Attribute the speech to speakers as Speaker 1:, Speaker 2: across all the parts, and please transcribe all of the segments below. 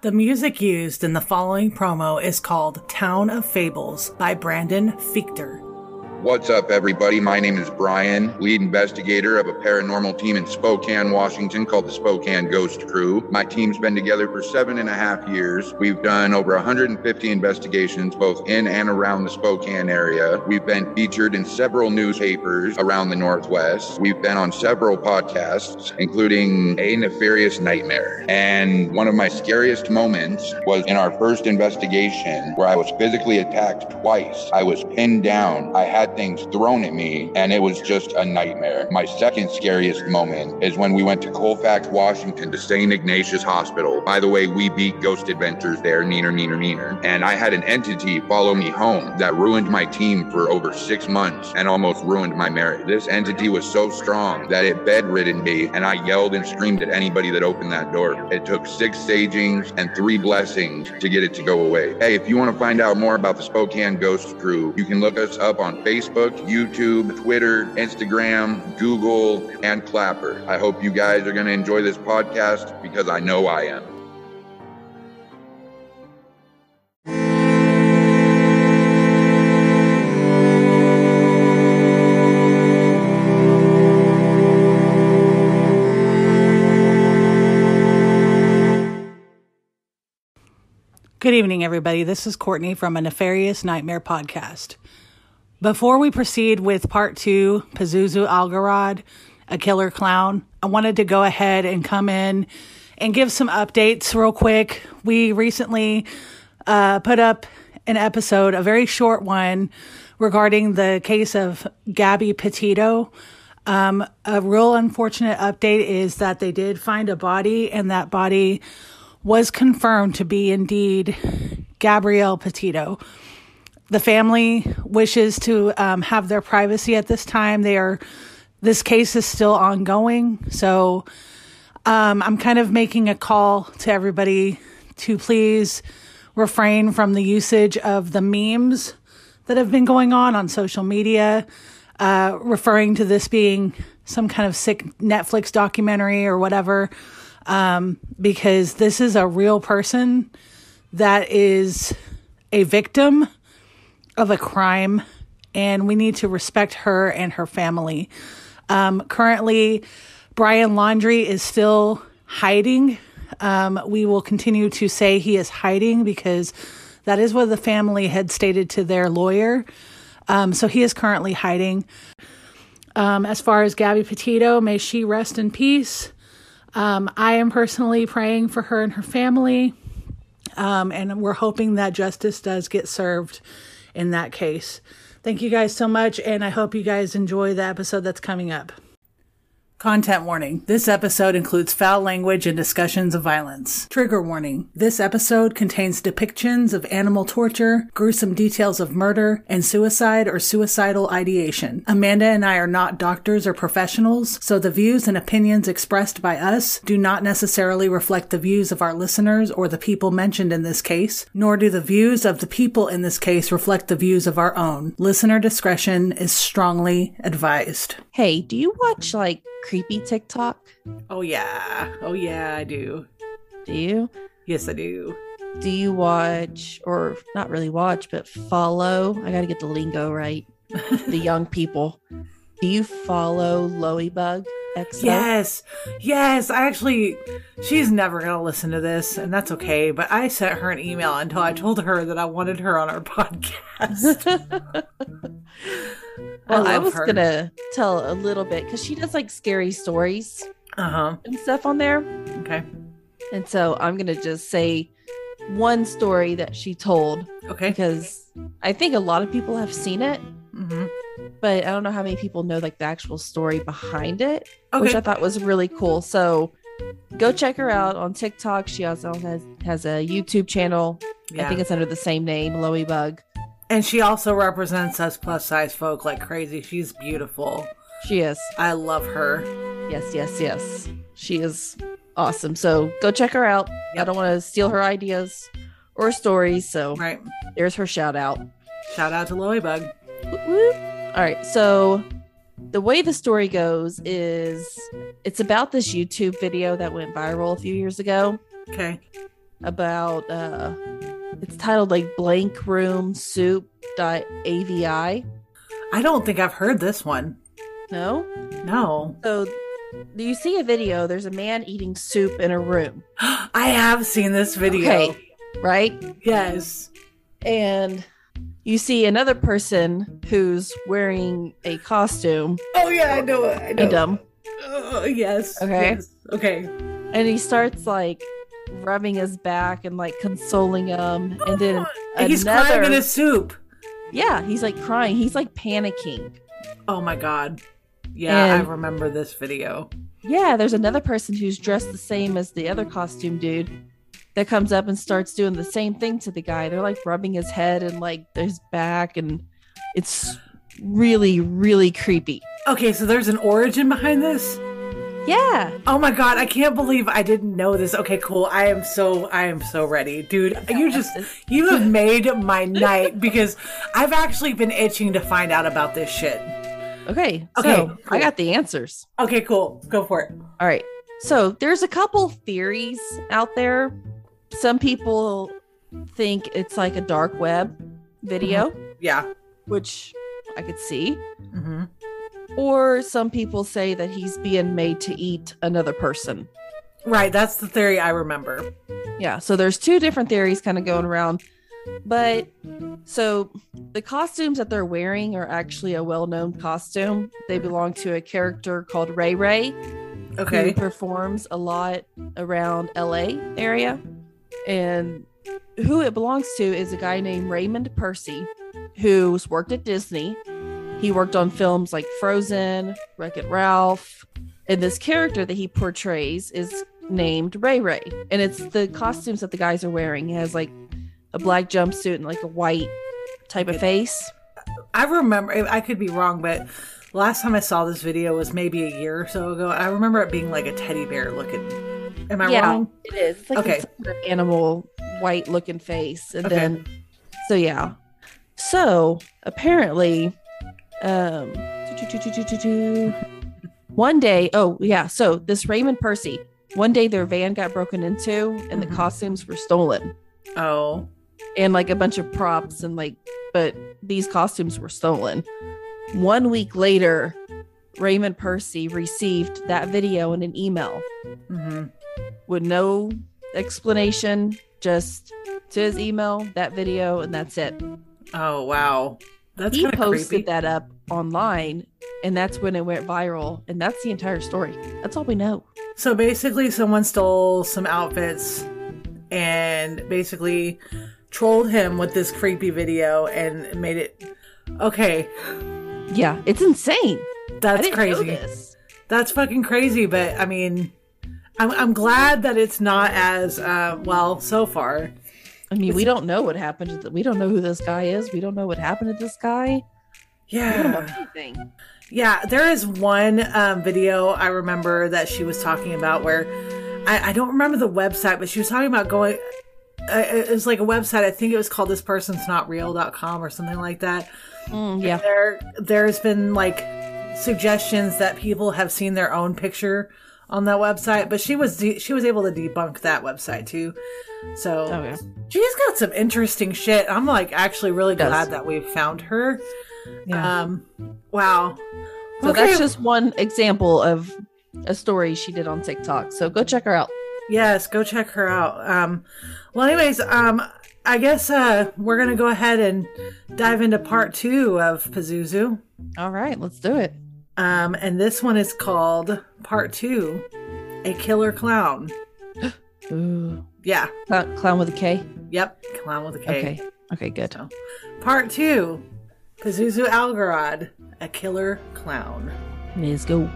Speaker 1: The music used in the following promo is called Town of Fables by Brandon Fiechter.
Speaker 2: What's up, everybody? My name is Brian, lead investigator of a paranormal team in Spokane, Washington called the Spokane Ghost Crew. My team's been together for seven and a half years. We've done over 150 investigations, both in and around the Spokane area. We've been featured in several newspapers around the Northwest. We've been on several podcasts, including A Nefarious Nightmare. And one of my scariest moments was in our first investigation where I was physically attacked twice. I was pinned down. I had things thrown at me, and it was just a nightmare. My second scariest moment is when we went to Colfax, Washington to St. Ignatius Hospital. By the way, we beat Ghost Adventures there, neener, neener, neener. And I had an entity follow me home that ruined my team for over six months and almost ruined my marriage. This entity was so strong that it bedridden me, and I yelled and screamed at anybody that opened that door. It took six sagings and three blessings to get it to go away. Hey, if you want to find out more about the Spokane Ghost Crew, you can look us up on Facebook. YouTube, Twitter, Instagram, Google, and Clapper. I hope you guys are going to enjoy this podcast because I know I am.
Speaker 1: Good evening, everybody. This is Courtney from a Nefarious Nightmare podcast. Before we proceed with part two, Pazuzu Algarad, a killer clown, I wanted to go ahead and come in and give some updates real quick. We recently uh, put up an episode, a very short one, regarding the case of Gabby Petito. Um, a real unfortunate update is that they did find a body, and that body was confirmed to be indeed Gabrielle Petito. The family wishes to um, have their privacy at this time. They are, this case is still ongoing. So um, I'm kind of making a call to everybody to please refrain from the usage of the memes that have been going on on social media, uh, referring to this being some kind of sick Netflix documentary or whatever, um, because this is a real person that is a victim of a crime, and we need to respect her and her family. Um, currently, Brian Laundrie is still hiding. Um, we will continue to say he is hiding because that is what the family had stated to their lawyer. Um, so he is currently hiding. Um, as far as Gabby Petito, may she rest in peace. Um, I am personally praying for her and her family. Um, and we're hoping that justice does get served in that case. Thank you guys so much, and I hope you guys enjoy the episode that's coming up. Content warning. This episode includes foul language and discussions of violence. Trigger warning. This episode contains depictions of animal torture, gruesome details of murder, and suicide or suicidal ideation. Amanda and I are not doctors or professionals, so the views and opinions expressed by us do not necessarily reflect the views of our listeners or the people mentioned in this case, nor do the views of the people in this case reflect the views of our own. Listener discretion is strongly advised.
Speaker 3: Hey, do you watch like creepy TikTok?
Speaker 1: Oh, yeah. Oh, yeah, I do.
Speaker 3: Do you?
Speaker 1: Yes, I do.
Speaker 3: Do you watch, or not really watch, but follow? I got to get the lingo right. the young people. Do you follow Loeybug?
Speaker 1: Yes, yes. I actually, she's never gonna listen to this, and that's okay. But I sent her an email until I told her that I wanted her on our podcast.
Speaker 3: well, I, I was her. gonna tell a little bit because she does like scary stories,
Speaker 1: uh huh,
Speaker 3: and stuff on there.
Speaker 1: Okay,
Speaker 3: and so I'm gonna just say one story that she told.
Speaker 1: Okay,
Speaker 3: because I think a lot of people have seen it.
Speaker 1: Mm-hmm
Speaker 3: but I don't know how many people know like the actual story behind it, okay. which I thought was really cool. So go check her out on TikTok. She also has has a YouTube channel. Yeah. I think it's under the same name, Loey Bug.
Speaker 1: And she also represents us plus size folk like crazy. She's beautiful.
Speaker 3: She is.
Speaker 1: I love her.
Speaker 3: Yes, yes, yes. She is awesome. So go check her out. Yep. I don't want to steal her ideas or stories. So
Speaker 1: right.
Speaker 3: there's her shout out.
Speaker 1: Shout out to Loey Bug.
Speaker 3: All right, so the way the story goes is it's about this YouTube video that went viral a few years ago.
Speaker 1: Okay.
Speaker 3: about uh it's titled like blank room soup dot avi
Speaker 1: i don't think i've heard this one.
Speaker 3: No?
Speaker 1: No.
Speaker 3: So do you see a video? There's a man eating soup in a room.
Speaker 1: I have seen this video. Okay,
Speaker 3: right?
Speaker 1: Yes.
Speaker 3: And you see another person who's wearing a costume.
Speaker 1: Oh yeah i know it i know.
Speaker 3: Dumb.
Speaker 1: Uh, yes
Speaker 3: okay.
Speaker 1: yes. okay.
Speaker 3: And he starts like rubbing his back and like consoling him. And then
Speaker 1: he's
Speaker 3: another...
Speaker 1: crying in his soup.
Speaker 3: Yeah he's like crying. He's like panicking.
Speaker 1: Oh my god. Yeah and, i remember this video.
Speaker 3: Yeah there's another person who's dressed the same as the other costume dude that comes up and starts doing the same thing to the guy they're like rubbing his head and like his back and it's really really creepy
Speaker 1: okay so there's an origin behind this
Speaker 3: yeah.
Speaker 1: Oh my god, I can't believe I didn't know this. Okay, cool. I am so I am so ready. Dude, you just you have made my night because I've actually been itching to find out about this shit.
Speaker 3: Okay. Okay. So cool. I got the answers.
Speaker 1: Okay, cool. Go for it.
Speaker 3: All right. So there's a couple theories out there. Some people think it's like a dark web video.
Speaker 1: Mm-hmm. Yeah.
Speaker 3: Which I could see. Mm-hmm. Or some people say that he's being made to eat another person.
Speaker 1: Right, that's the theory I remember.
Speaker 3: Yeah, so there's two different theories kind of going around. But so the costumes that they're wearing are actually a well-known costume. They belong to a character called Ray Ray.
Speaker 1: Okay.
Speaker 3: Who performs a lot around LA area. And who it belongs to is a guy named Raymond Percy, who's worked at Disney he worked on films like Frozen, Wreck It Ralph, and this character that he portrays is named Ray Ray. And it's the costumes that the guys are wearing. He has like a black jumpsuit and like a white type of face.
Speaker 1: I remember, I could be wrong, but last time I saw this video was maybe a year or so ago. I remember it being like a teddy bear looking. Am I
Speaker 3: yeah,
Speaker 1: wrong?
Speaker 3: It is. It's like okay. animal white looking face. And okay. then, so yeah. So apparently, um, one day, oh yeah, so this Raymond Percy, one day their van got broken into and the mm-hmm. costumes were stolen.
Speaker 1: Oh.
Speaker 3: And like a bunch of props and like, but these costumes were stolen. One week later, Raymond Percy received that video in an email mm-hmm. With no explanation, just to his email, that video, and that's it.
Speaker 1: Oh, wow. That's
Speaker 3: he posted
Speaker 1: creepy.
Speaker 3: that up online, and that's when it went viral. And that's the entire story. That's all we know.
Speaker 1: So basically, someone stole some outfits and basically trolled him with this creepy video and made it okay.
Speaker 3: Yeah, it's insane.
Speaker 1: That's crazy. That's fucking crazy. But I mean, I'm I'm glad that it's not as uh, well so far.
Speaker 3: I mean, we don't know what happened. To the, we don't know who this guy is. We don't know what happened to this guy.
Speaker 1: Yeah. Yeah, there is one um, video I remember that she was talking about where I, I, don't remember the website, but she was talking about going. Uh, it was like a website. I think it was called this person's not real.com or something like that.
Speaker 3: Mm, yeah.
Speaker 1: And there, there's been like suggestions that people have seen their own picture on that website, but she was de- she was able to debunk that website too. So
Speaker 3: oh,
Speaker 1: she's got some interesting shit. I'm like actually really glad that we found her. Yeah. Um, wow.
Speaker 3: So okay. that's just one example of a story she did on TikTok. So go check her out.
Speaker 1: Yes, go check her out. Um, well, anyways, um, I guess uh, we're gonna go ahead and dive into part two of Pazuzu.
Speaker 3: All right, let's do it.
Speaker 1: Um, and this one is called Part Two, a killer clown.
Speaker 3: Ooh.
Speaker 1: Yeah.
Speaker 3: Clown, clown with a K.
Speaker 1: Yep, clown with a K.
Speaker 3: Okay. Okay, good. So,
Speaker 1: part two, Pazuzu Algarad, a killer clown.
Speaker 3: Let's go.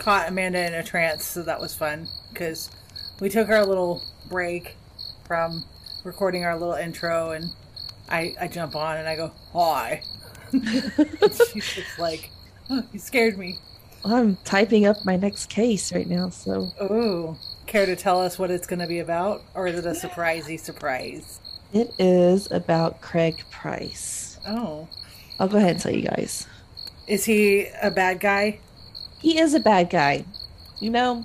Speaker 1: Caught Amanda in a trance, so that was fun because we took our little break from recording our little intro, and I, I jump on and I go, Hi. she's just like, oh, You scared me.
Speaker 3: I'm typing up my next case right now, so.
Speaker 1: Oh, care to tell us what it's going to be about? Or is it a surprisey surprise?
Speaker 3: It is about Craig Price.
Speaker 1: Oh.
Speaker 3: I'll go ahead and tell you guys.
Speaker 1: Is he a bad guy?
Speaker 3: He is a bad guy. You know?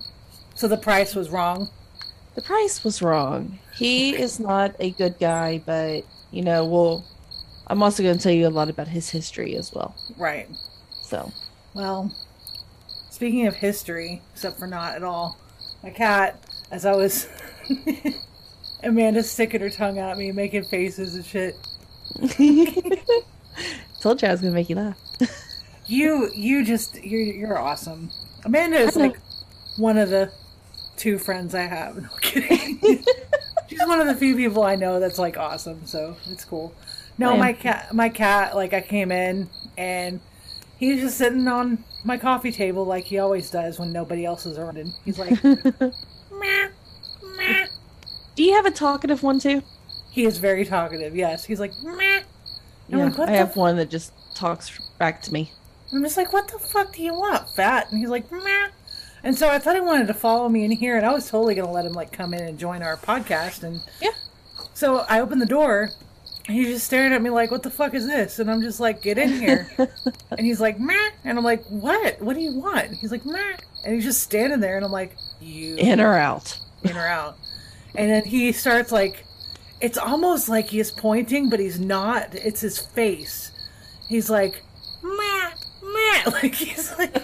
Speaker 1: So the price was wrong?
Speaker 3: The price was wrong. He is not a good guy, but, you know, well, I'm also going to tell you a lot about his history as well.
Speaker 1: Right.
Speaker 3: So.
Speaker 1: Well, speaking of history, except for not at all, my cat, as I was. Amanda sticking her tongue at me, making faces and shit.
Speaker 3: Told you I was gonna make you laugh.
Speaker 1: you you just you're you're awesome. Amanda is like one of the two friends I have. No kidding. She's one of the few people I know that's like awesome, so it's cool. No, my cat my cat, like I came in and he's just sitting on my coffee table like he always does when nobody else is around and he's like meh,
Speaker 3: meh. Do you have a talkative one too?
Speaker 1: He is very talkative, yes. He's like meh
Speaker 3: yeah, like, I have one that just talks back to me.
Speaker 1: I'm just like, what the fuck do you want, fat? And he's like, meh. And so I thought he wanted to follow me in here, and I was totally going to let him like come in and join our podcast. And
Speaker 3: yeah,
Speaker 1: so I opened the door, and he's just staring at me like, "What the fuck is this?" And I'm just like, "Get in here." and he's like, "Meh," and I'm like, "What? What do you want?" He's like, "Meh," and he's just standing there, and I'm like, "You
Speaker 3: in or out?
Speaker 1: In or out?" And then he starts like it's almost like he's pointing, but he's not. It's his face. He's like, Like he's like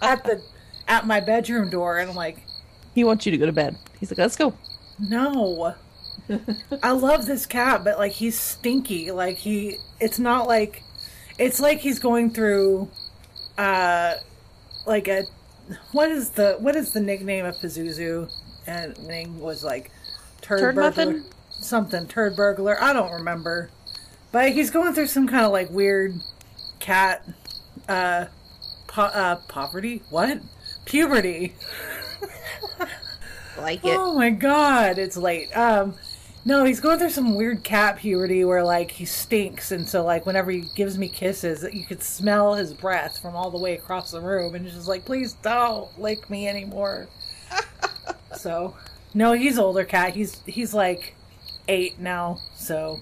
Speaker 1: at the at my bedroom door, and I'm like,
Speaker 3: he wants you to go to bed. He's like, let's go.
Speaker 1: No. I love this cat, but like he's stinky. Like he, it's not like, it's like he's going through, uh, like a, what is the what is the nickname of Pazuzu? And name was like
Speaker 3: turd, turd muffin
Speaker 1: something turd burglar. I don't remember, but he's going through some kind of like weird cat uh, po- uh poverty. What puberty?
Speaker 3: like it.
Speaker 1: Oh my god, it's late. Um, no, he's going through some weird cat puberty where like he stinks, and so like whenever he gives me kisses, you could smell his breath from all the way across the room, and he's just like, please don't lick me anymore. so, no, he's older cat. He's he's like eight now, so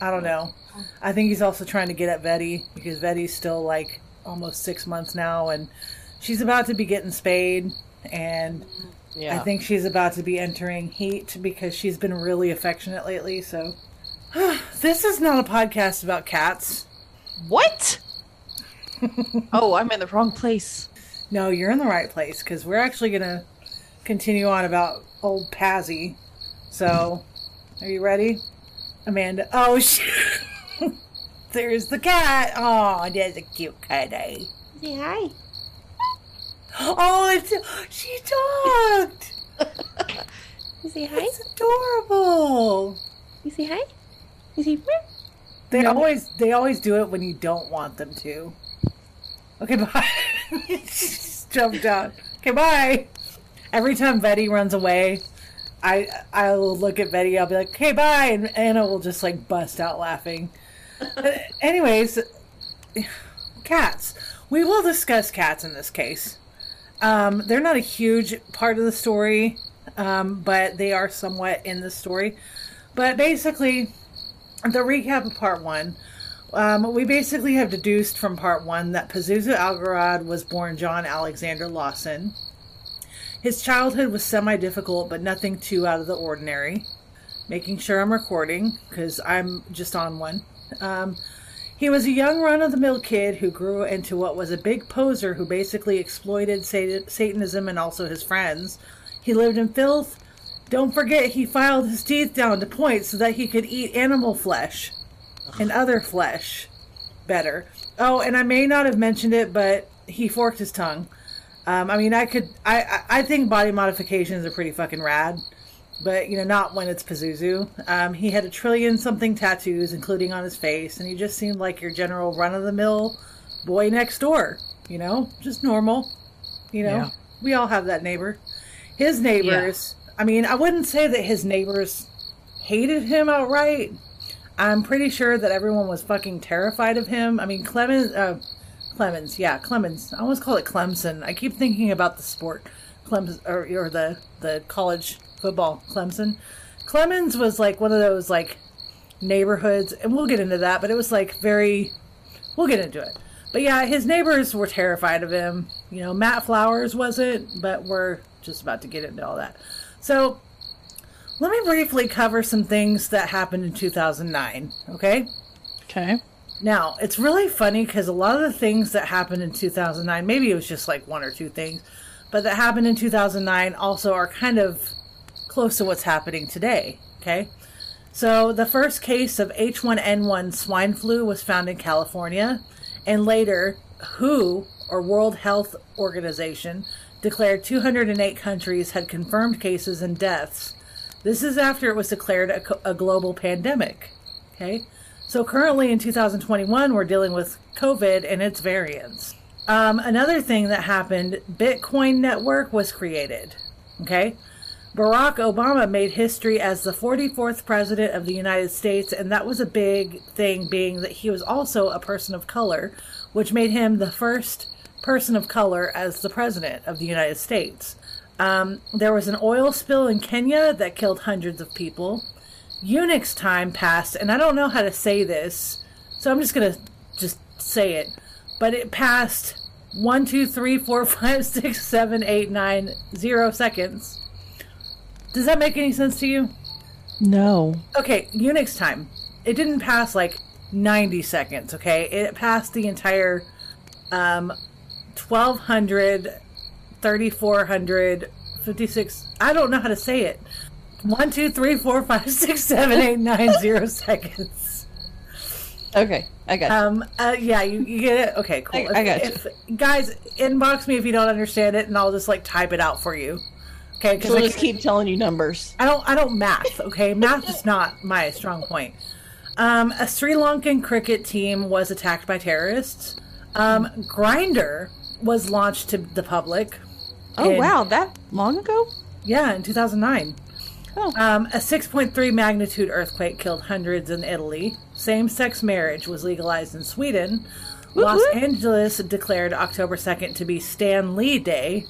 Speaker 1: I don't know. I think he's also trying to get at Vetty because Vetty's still like almost six months now, and she's about to be getting spayed, and yeah. I think she's about to be entering heat because she's been really affectionate lately. So this is not a podcast about cats.
Speaker 3: What? oh, I'm in the wrong place.
Speaker 1: No, you're in the right place because we're actually gonna continue on about old Pazzy. So are you ready? Amanda. Oh, shit. There's the cat. Oh, there's a cute kitty. Eh?
Speaker 3: Say hi.
Speaker 1: Oh, it's, she talked.
Speaker 3: you say hi?
Speaker 1: It's adorable.
Speaker 3: You say hi? You say
Speaker 1: They no. always they always do it when you don't want them to. Okay, bye. she just jumped out. Okay, bye. Every time Betty runs away, I I will look at Betty. I'll be like, "Okay, bye," and Anna will just like bust out laughing. Anyways, cats. We will discuss cats in this case. Um, they're not a huge part of the story, um, but they are somewhat in the story. But basically, the recap of part one. Um, we basically have deduced from part one that Pazuzu Algarad was born John Alexander Lawson. His childhood was semi difficult, but nothing too out of the ordinary. Making sure I'm recording because I'm just on one. Um, he was a young run of the mill kid who grew into what was a big poser who basically exploited Satanism and also his friends. He lived in filth. Don't forget, he filed his teeth down to point so that he could eat animal flesh and other flesh better. Oh, and I may not have mentioned it, but he forked his tongue. Um, I mean, I could, I, I think body modifications are pretty fucking rad, but you know, not when it's Pazuzu. Um, he had a trillion something tattoos, including on his face, and he just seemed like your general run of the mill boy next door. you know, just normal. You know, yeah. we all have that neighbor. His neighbors, yeah. I mean, I wouldn't say that his neighbors hated him outright. I'm pretty sure that everyone was fucking terrified of him. I mean, Clemmons, uh, Clemmons, yeah, Clemmons. I almost call it Clemson. I keep thinking about the sport, Clemson, or, or the the college football, Clemson. Clemmons was like one of those like neighborhoods, and we'll get into that. But it was like very, we'll get into it. But yeah, his neighbors were terrified of him. You know, Matt Flowers wasn't, but we're just about to get into all that. So let me briefly cover some things that happened in 2009, okay?
Speaker 3: Okay.
Speaker 1: Now, it's really funny because a lot of the things that happened in 2009, maybe it was just like one or two things, but that happened in 2009 also are kind of close to what's happening today, okay? So, the first case of H1N1 swine flu was found in California, and later, WHO, or World Health Organization, declared 208 countries had confirmed cases and deaths. This is after it was declared a, a global pandemic. Okay? So currently in 2021, we're dealing with COVID and its variants. Um, another thing that happened Bitcoin Network was created. Okay? Barack Obama made history as the 44th president of the United States, and that was a big thing, being that he was also a person of color, which made him the first person of color as the president of the United States. Um, there was an oil spill in Kenya that killed hundreds of people. Unix time passed, and I don't know how to say this, so I'm just gonna just say it. But it passed one, two, three, four, five, six, seven, eight, nine, zero seconds. Does that make any sense to you?
Speaker 3: No.
Speaker 1: Okay, Unix time. It didn't pass like 90 seconds, okay? It passed the entire um, 1200 3400 56 i don't know how to say it one two three four five six seven eight nine zero seconds
Speaker 3: okay i got
Speaker 1: um uh, yeah you, you get it okay cool
Speaker 3: i, I got if,
Speaker 1: guys inbox me if you don't understand it and i'll just like type it out for you okay
Speaker 3: because we'll just keep telling you numbers
Speaker 1: i don't i don't math okay math is not my strong point um, a Sri Lankan cricket team was attacked by terrorists. Um, Grindr was launched to the public.
Speaker 3: Oh in, wow, that long ago?
Speaker 1: Yeah, in 2009. Oh. Um, a 6.3 magnitude earthquake killed hundreds in Italy. Same sex marriage was legalized in Sweden. Los Angeles declared October 2nd to be Stan Lee Day.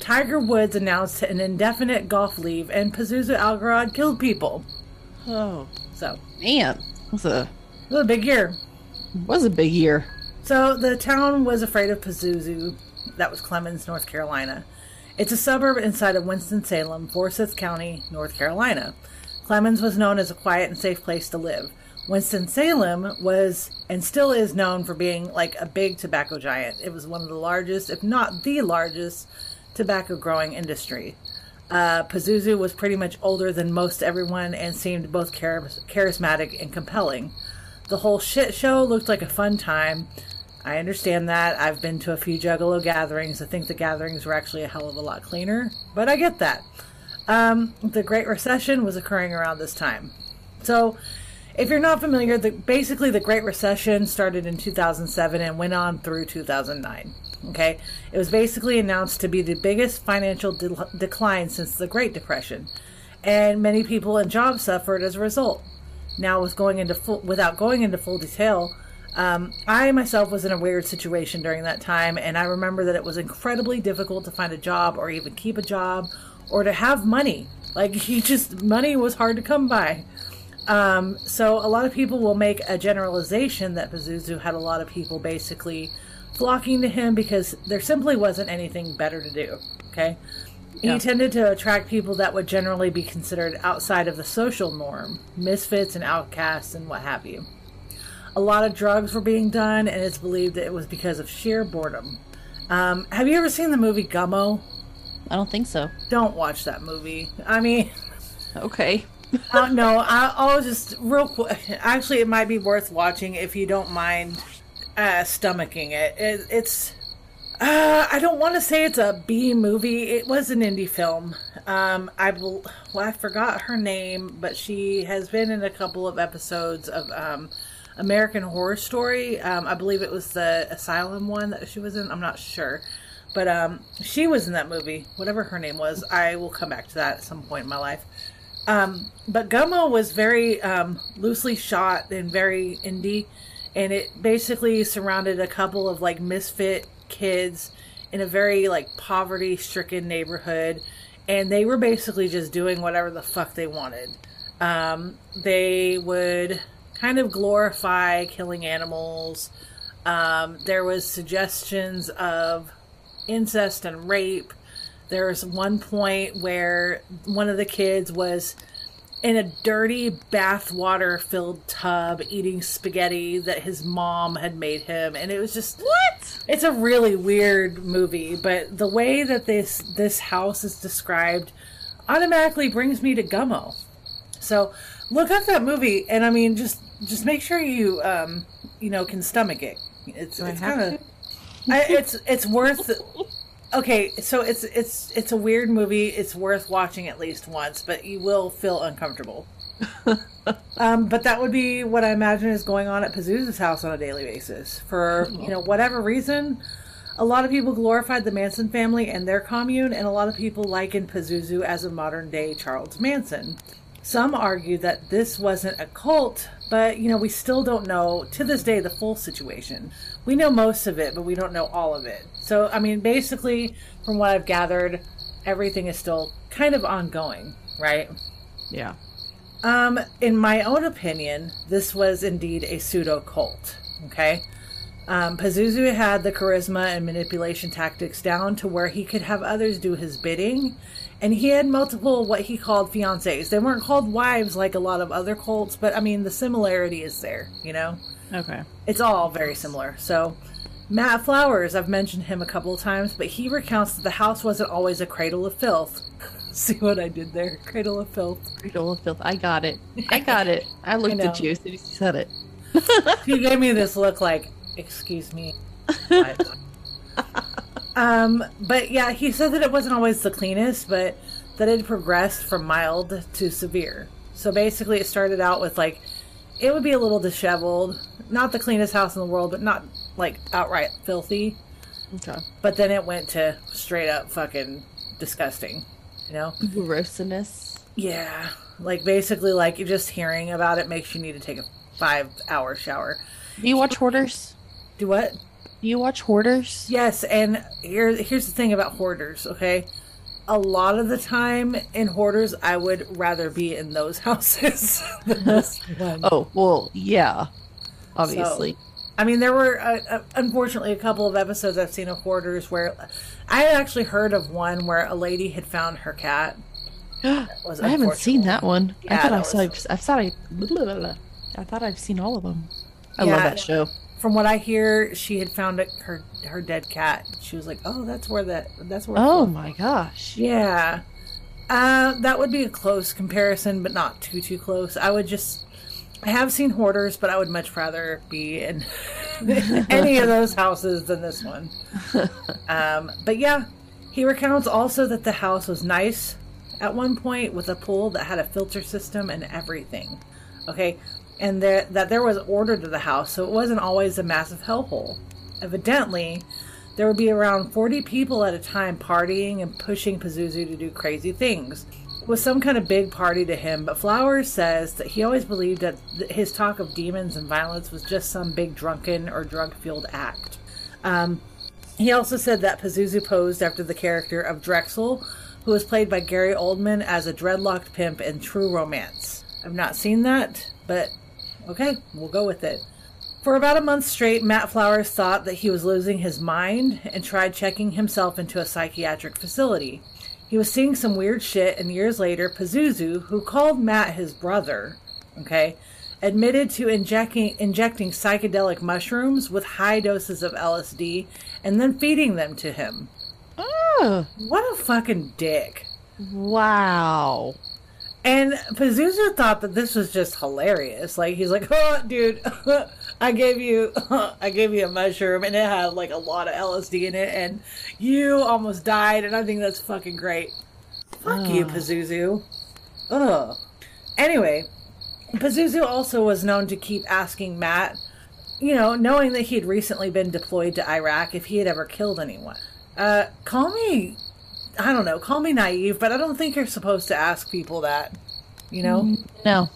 Speaker 1: Tiger Woods announced an indefinite golf leave, and Pazuzu Algarad killed people.
Speaker 3: Oh.
Speaker 1: So.
Speaker 3: Man, it was a,
Speaker 1: was a big year.
Speaker 3: It was a big year.
Speaker 1: So the town was afraid of Pazuzu. That was Clemmons, North Carolina. It's a suburb inside of Winston-Salem, Forsyth County, North Carolina. Clemmons was known as a quiet and safe place to live. Winston-Salem was and still is known for being like a big tobacco giant. It was one of the largest, if not the largest, tobacco growing industry. Uh, Pazuzu was pretty much older than most everyone and seemed both char- charismatic and compelling. The whole shit show looked like a fun time. I understand that. I've been to a few Juggalo gatherings. I think the gatherings were actually a hell of a lot cleaner, but I get that. Um, the Great Recession was occurring around this time. So, if you're not familiar, the, basically the Great Recession started in 2007 and went on through 2009. Okay, it was basically announced to be the biggest financial de- decline since the Great Depression, and many people and jobs suffered as a result. Now, with going into full, without going into full detail, um, I myself was in a weird situation during that time, and I remember that it was incredibly difficult to find a job or even keep a job or to have money. Like, he just, money was hard to come by. Um, so, a lot of people will make a generalization that Pazuzu had a lot of people basically flocking to him because there simply wasn't anything better to do. Okay? Yeah. He tended to attract people that would generally be considered outside of the social norm, misfits and outcasts and what have you. A lot of drugs were being done, and it's believed that it was because of sheer boredom. Um, have you ever seen the movie Gummo?
Speaker 3: I don't think so.
Speaker 1: Don't watch that movie. I mean,
Speaker 3: okay.
Speaker 1: uh, no, I, will just real quick. Actually, it might be worth watching if you don't mind uh, stomaching it. it it's. Uh, I don't want to say it's a B movie. It was an indie film. Um, I well, I forgot her name, but she has been in a couple of episodes of um, American Horror Story. Um, I believe it was the Asylum one that she was in. I'm not sure. But um, she was in that movie, whatever her name was. I will come back to that at some point in my life. Um, but Gummo was very um, loosely shot and very indie, and it basically surrounded a couple of like misfit kids in a very like poverty stricken neighborhood, and they were basically just doing whatever the fuck they wanted. Um, they would kind of glorify killing animals. Um, there was suggestions of incest and rape. There was one point where one of the kids was in a dirty bathwater filled tub eating spaghetti that his mom had made him. And it was just
Speaker 3: what?
Speaker 1: it's a really weird movie but the way that this this house is described automatically brings me to gummo. So look up that movie and i mean just just make sure you um you know can stomach it. It's, it's kind of it's it's worth okay so it's it's it's a weird movie. It's worth watching at least once but you will feel uncomfortable. Um, but that would be what i imagine is going on at pazuzu's house on a daily basis. For you know whatever reason a lot of people glorified the manson family and their commune and a lot of people likened pazuzu as a modern day charles manson. Some argue that this wasn't a cult, but you know, we still don't know to this day the full situation. We know most of it, but we don't know all of it. So, I mean, basically, from what I've gathered, everything is still kind of ongoing, right?
Speaker 3: Yeah.
Speaker 1: Um, in my own opinion, this was indeed a pseudo cult. Okay. Um, Pazuzu had the charisma and manipulation tactics down to where he could have others do his bidding and he had multiple what he called fiancées. They weren't called wives like a lot of other cults, but I mean the similarity is there, you know.
Speaker 3: Okay.
Speaker 1: It's all very similar. So Matt Flowers, I've mentioned him a couple of times, but he recounts that the house wasn't always a cradle of filth. See what I did there? Cradle of filth.
Speaker 3: Cradle of filth. I got it. I got it. I looked I at you as soon as you said it.
Speaker 1: he gave me this look like, excuse me. Um, but yeah, he said that it wasn't always the cleanest, but that it progressed from mild to severe. So basically, it started out with like it would be a little disheveled, not the cleanest house in the world, but not like outright filthy.
Speaker 3: Okay.
Speaker 1: But then it went to straight up fucking disgusting, you know?
Speaker 3: Grossiness.
Speaker 1: Yeah. Like basically, like just hearing about it makes you need to take a five hour shower.
Speaker 3: Do you watch Hoarders?
Speaker 1: Do what?
Speaker 3: Do you watch Hoarders?
Speaker 1: Yes, and here here's the thing about Hoarders, okay? A lot of the time in Hoarders, I would rather be in those houses than this
Speaker 3: one. Oh, well, yeah. Obviously. So,
Speaker 1: I mean, there were uh, uh, unfortunately a couple of episodes I've seen of Hoarders where I actually heard of one where a lady had found her cat.
Speaker 3: I haven't seen that one. Yeah, I thought I saw. Was... I thought I. Blah, blah, blah. I thought I've seen all of them. I yeah, love that show
Speaker 1: from what I hear, she had found her her dead cat. She was like, "Oh, that's where that that's where."
Speaker 3: Oh my gosh!
Speaker 1: Yeah, uh, that would be a close comparison, but not too too close. I would just. I have seen hoarders, but I would much rather be in any of those houses than this one. Um, but yeah, he recounts also that the house was nice at one point with a pool that had a filter system and everything. Okay, and there, that there was order to the house, so it wasn't always a massive hellhole. Evidently, there would be around 40 people at a time partying and pushing Pazuzu to do crazy things. It was some kind of big party to him, but Flowers says that he always believed that his talk of demons and violence was just some big drunken or drug fueled act. Um, he also said that Pazuzu posed after the character of Drexl, who was played by Gary Oldman as a dreadlocked pimp in True Romance. I've not seen that, but Okay, we'll go with it. For about a month straight, Matt Flowers thought that he was losing his mind and tried checking himself into a psychiatric facility. He was seeing some weird shit, and years later, Pazuzu, who called Matt his brother, okay, admitted to injecting, injecting psychedelic mushrooms with high doses of LSD and then feeding them to him.
Speaker 3: Oh.
Speaker 1: What a fucking dick.
Speaker 3: Wow.
Speaker 1: And Pazuzu thought that this was just hilarious. Like he's like, "Oh, dude, I gave you, I gave you a mushroom, and it had like a lot of LSD in it, and you almost died, and I think that's fucking great. Fuck you, Pazuzu. Ugh. Anyway, Pazuzu also was known to keep asking Matt, you know, knowing that he had recently been deployed to Iraq, if he had ever killed anyone. Uh, call me, I don't know, call me naive, but I don't think you're supposed to ask people that, you know?
Speaker 3: No.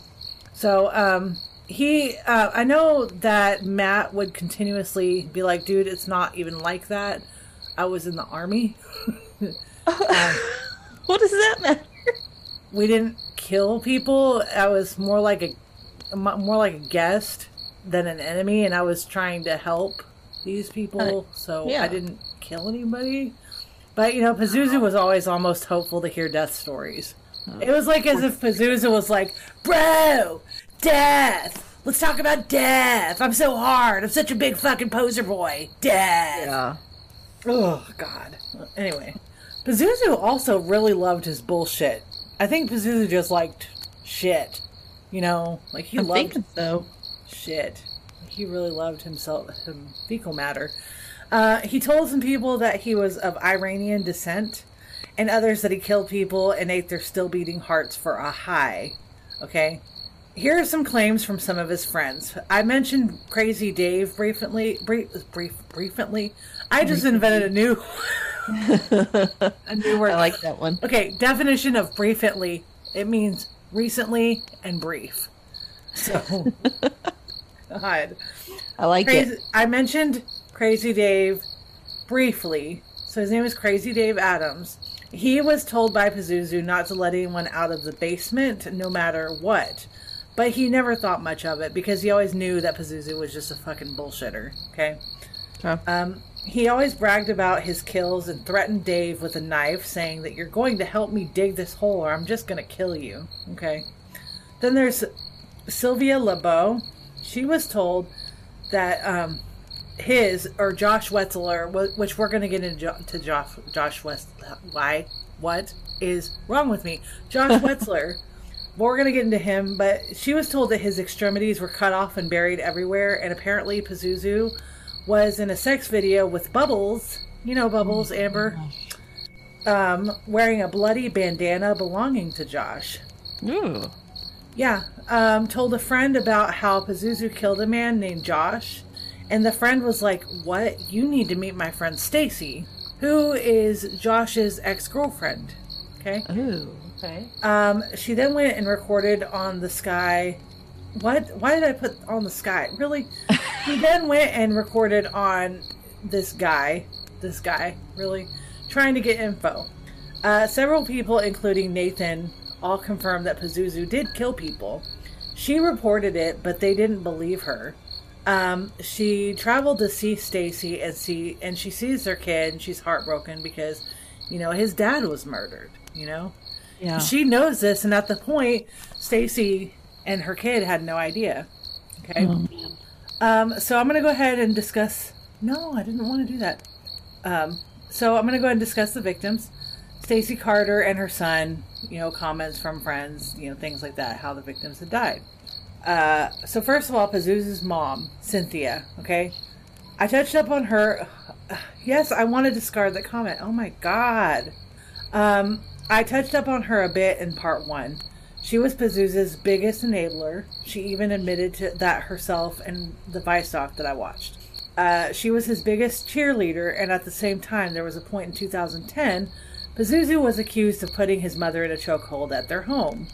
Speaker 1: So, um, he, uh, I know that Matt would continuously be like, dude, it's not even like that. I was in the army.
Speaker 3: um, what does that matter?
Speaker 1: We didn't kill people. I was more like a, more like a guest than an enemy, and I was trying to help these people. Uh, so yeah. I didn't kill anybody. But you know, Pazuzu uh-huh. was always almost hopeful to hear death stories. Uh, it was like as if Pazuzu was like, "Bro, death. Let's talk about death. I'm so hard. I'm such a big fucking poser boy. Death."
Speaker 3: Yeah.
Speaker 1: Oh God. Anyway, Pazuzu also really loved his bullshit. I think Pazuzu just liked shit. You know, like he
Speaker 3: I'm
Speaker 1: loved
Speaker 3: so.
Speaker 1: shit. He really loved himself, him fecal matter. Uh, he told some people that he was of Iranian descent, and others that he killed people and ate their still beating hearts for a high. Okay, here are some claims from some of his friends. I mentioned Crazy Dave briefly. Brief, brief, briefly. I just invented a new,
Speaker 3: a new word. I like that one.
Speaker 1: Okay, definition of briefly. It means recently and brief. So, God.
Speaker 3: I like
Speaker 1: Crazy,
Speaker 3: it.
Speaker 1: I mentioned Crazy Dave briefly. So his name is Crazy Dave Adams. He was told by Pazuzu not to let anyone out of the basement, no matter what. But he never thought much of it because he always knew that Pazuzu was just a fucking bullshitter. Okay. Um, he always bragged about his kills and threatened Dave with a knife, saying that you're going to help me dig this hole or I'm just going to kill you. Okay. Then there's Sylvia LeBeau. She was told that um, his or Josh Wetzler, which we're going to get into Josh, Josh West. Why? What is wrong with me? Josh Wetzler. we're going to get into him, but she was told that his extremities were cut off and buried everywhere, and apparently Pazuzu was in a sex video with Bubbles. You know Bubbles, Amber. Um, wearing a bloody bandana belonging to Josh.
Speaker 3: Ooh.
Speaker 1: Yeah. Um, told a friend about how Pazuzu killed a man named Josh and the friend was like, "What? You need to meet my friend Stacy, who is Josh's ex-girlfriend." Okay.
Speaker 3: Ooh. Okay.
Speaker 1: Um, she then went and recorded on the sky. What? Why did I put on the sky? Really? he then went and recorded on this guy. This guy, really, trying to get info. Uh, several people, including Nathan, all confirmed that Pazuzu did kill people. She reported it, but they didn't believe her. Um, she traveled to see Stacy and see, and she sees their kid, and she's heartbroken because, you know, his dad was murdered. You know,
Speaker 3: yeah.
Speaker 1: She knows this, and at the point, Stacy and her kid had no idea. Okay. Oh, um, so I'm gonna go ahead and discuss. No, I didn't want to do that. Um, so I'm gonna go ahead and discuss the victims. Stacy Carter and her son. You know, comments from friends. You know, things like that. How the victims had died. Uh, so first of all, Pazuzu's mom, Cynthia. Okay, I touched up on her. Yes, I want to discard that comment. Oh my god. Um, I touched up on her a bit in part one. She was Pazuzu's biggest enabler. She even admitted to that herself in the Vice doc that I watched. Uh, she was his biggest cheerleader, and at the same time, there was a point in 2010, Pazuzu was accused of putting his mother in a chokehold at their home.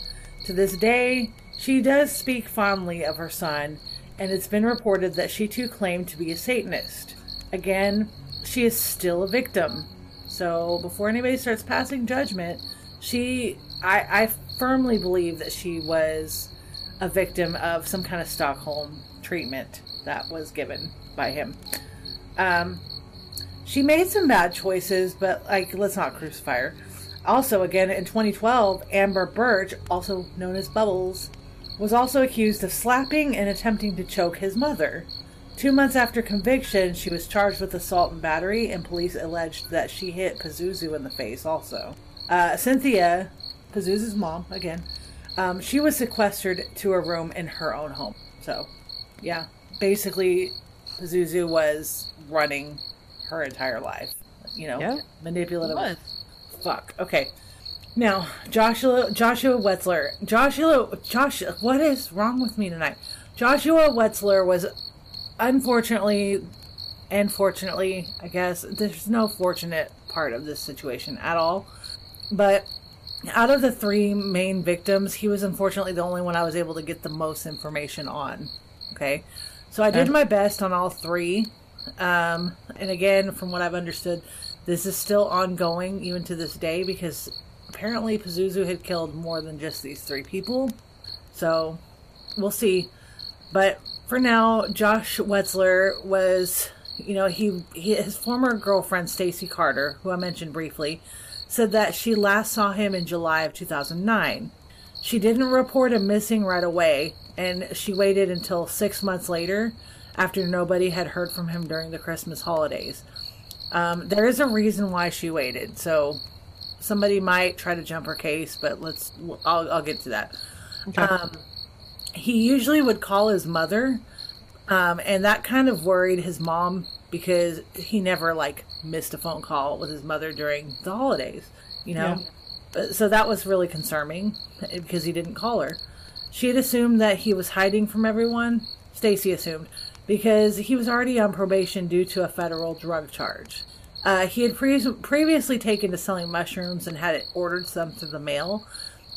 Speaker 1: To this day, she does speak fondly of her son, and it's been reported that she too claimed to be a Satanist. Again, she is still a victim. So before anybody starts passing judgment, she, I, I firmly believe that she was a victim of some kind of Stockholm treatment that was given by him. Um, she made some bad choices, but like, let's not crucify her. Also, again in 2012, Amber Burch, also known as Bubbles, was also accused of slapping and attempting to choke his mother. Two months after conviction, she was charged with assault and battery, and police alleged that she hit Pazuzu in the face also. Uh, Cynthia, Pazuzu's mom, again, um, she was sequestered to a room in her own home. So, yeah, basically, Pazuzu was running her entire life. You know,
Speaker 3: yeah,
Speaker 1: manipulative. Fuck. Okay. Now, Joshua Joshua Wetzler. Joshua Joshua what is wrong with me tonight? Joshua Wetzler was unfortunately and fortunately, I guess, there's no fortunate part of this situation at all. But out of the three main victims, he was unfortunately the only one I was able to get the most information on. Okay. So I did my best on all three. Um, and again, from what I've understood, this is still ongoing even to this day because apparently Pazuzu had killed more than just these three people. So we'll see. But for now, Josh Wetzler was, you know, he, he his former girlfriend Stacy Carter, who I mentioned briefly, said that she last saw him in July of 2009. She didn't report him missing right away, and she waited until six months later after nobody had heard from him during the Christmas holidays. Um, there is a reason why she waited, so somebody might try to jump her case, but let's I'll, I'll get to that. Okay. Um, he usually would call his mother, um, and that kind of worried his mom because he never like missed a phone call with his mother during the holidays, you know. Yeah. So that was really concerning because he didn't call her. She had assumed that he was hiding from everyone. Stacy assumed because he was already on probation due to a federal drug charge. Uh, he had pre- previously taken to selling mushrooms and had ordered some through the mail,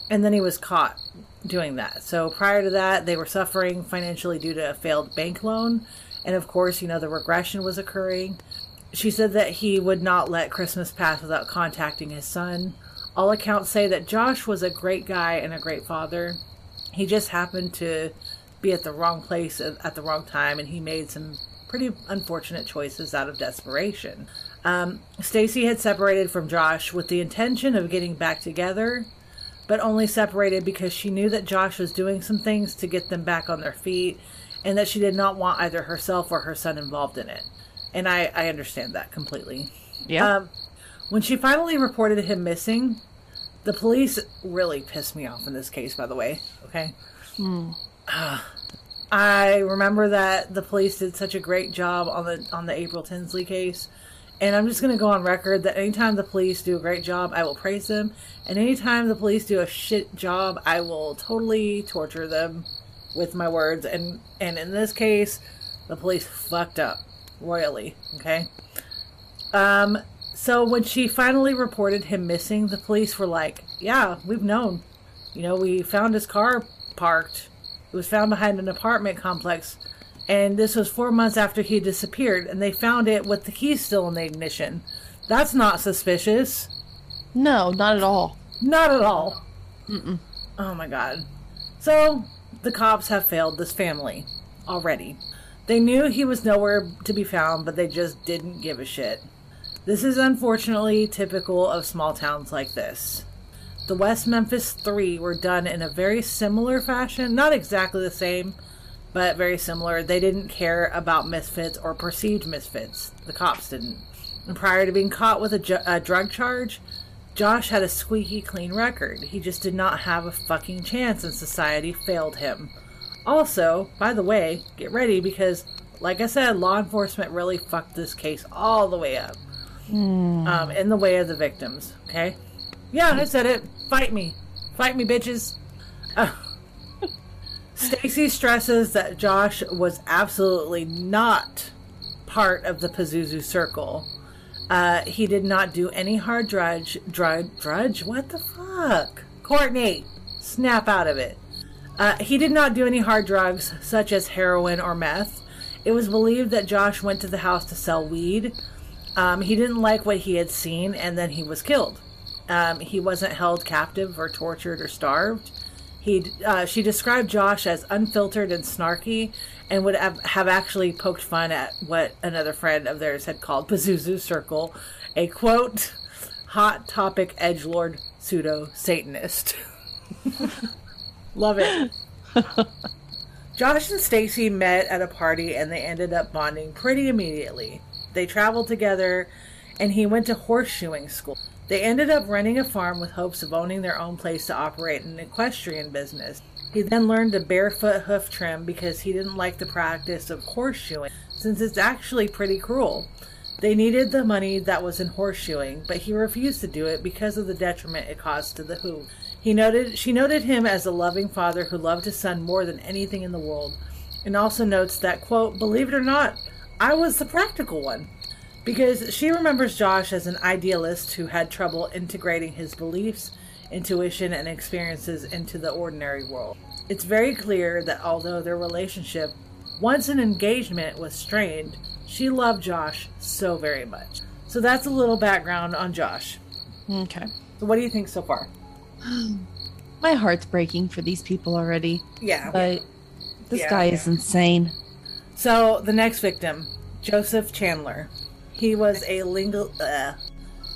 Speaker 1: and then he was caught doing that. So prior to that, they were suffering financially due to a failed bank loan, and of course, you know, the regression was occurring. She said that he would not let Christmas pass without contacting his son. All accounts say that Josh was a great guy and a great father. He just happened to be at the wrong place at the wrong time, and he made some pretty unfortunate choices out of desperation. Um, Stacy had separated from Josh with the intention of getting back together, but only separated because she knew that Josh was doing some things to get them back on their feet, and that she did not want either herself or her son involved in it. And I, I understand that completely.
Speaker 3: Yeah. Um,
Speaker 1: when she finally reported him missing, the police really pissed me off in this case, by the way. Okay. Mm. I remember that the police did such a great job on the on the April Tinsley case. And I'm just going to go on record that anytime the police do a great job, I will praise them. And anytime the police do a shit job, I will totally torture them with my words. And, and in this case, the police fucked up royally. Okay. Um, so when she finally reported him missing, the police were like, yeah, we've known. You know, we found his car parked it was found behind an apartment complex, and this was four months after he disappeared, and they found it with the keys still in the ignition. That's not suspicious.
Speaker 3: No, not at all.
Speaker 1: Not at all. Mm-mm. Oh my god. So, the cops have failed this family already. They knew he was nowhere to be found, but they just didn't give a shit. This is unfortunately typical of small towns like this. The West Memphis Three were done in a very similar fashion, not exactly the same, but very similar. They didn't care about misfits or perceived misfits. The cops didn't. And prior to being caught with a, ju- a drug charge, Josh had a squeaky clean record. He just did not have a fucking chance, and society failed him. Also, by the way, get ready because, like I said, law enforcement really fucked this case all the way up. Mm. Um, in the way of the victims, okay? Yeah, I said it. Fight me. Fight me, bitches. Uh, Stacy stresses that Josh was absolutely not part of the Pazuzu circle. Uh, he did not do any hard drudge. Drudge? Drudge? What the fuck? Courtney, snap out of it. Uh, he did not do any hard drugs, such as heroin or meth. It was believed that Josh went to the house to sell weed. Um, he didn't like what he had seen, and then he was killed. Um, he wasn't held captive or tortured or starved. He, uh, she described Josh as unfiltered and snarky, and would have, have actually poked fun at what another friend of theirs had called Pazuzu Circle, a quote, hot topic edge lord pseudo Satanist. Love it. Josh and Stacy met at a party and they ended up bonding pretty immediately. They traveled together and he went to horseshoeing school. They ended up renting a farm with hopes of owning their own place to operate an equestrian business. He then learned to barefoot hoof trim because he didn't like the practice of horseshoeing, since it's actually pretty cruel. They needed the money that was in horseshoeing, but he refused to do it because of the detriment it caused to the Who. He noted she noted him as a loving father who loved his son more than anything in the world, and also notes that quote, believe it or not, I was the practical one. Because she remembers Josh as an idealist who had trouble integrating his beliefs, intuition, and experiences into the ordinary world. It's very clear that although their relationship, once an engagement, was strained, she loved Josh so very much. So that's a little background on Josh.
Speaker 3: Okay.
Speaker 1: So what do you think so far?
Speaker 3: My heart's breaking for these people already.
Speaker 1: Yeah.
Speaker 3: But this
Speaker 1: Yeah,
Speaker 3: guy
Speaker 1: yeah.
Speaker 3: is insane.
Speaker 1: So the next victim, Joseph Chandler. He was a legal uh,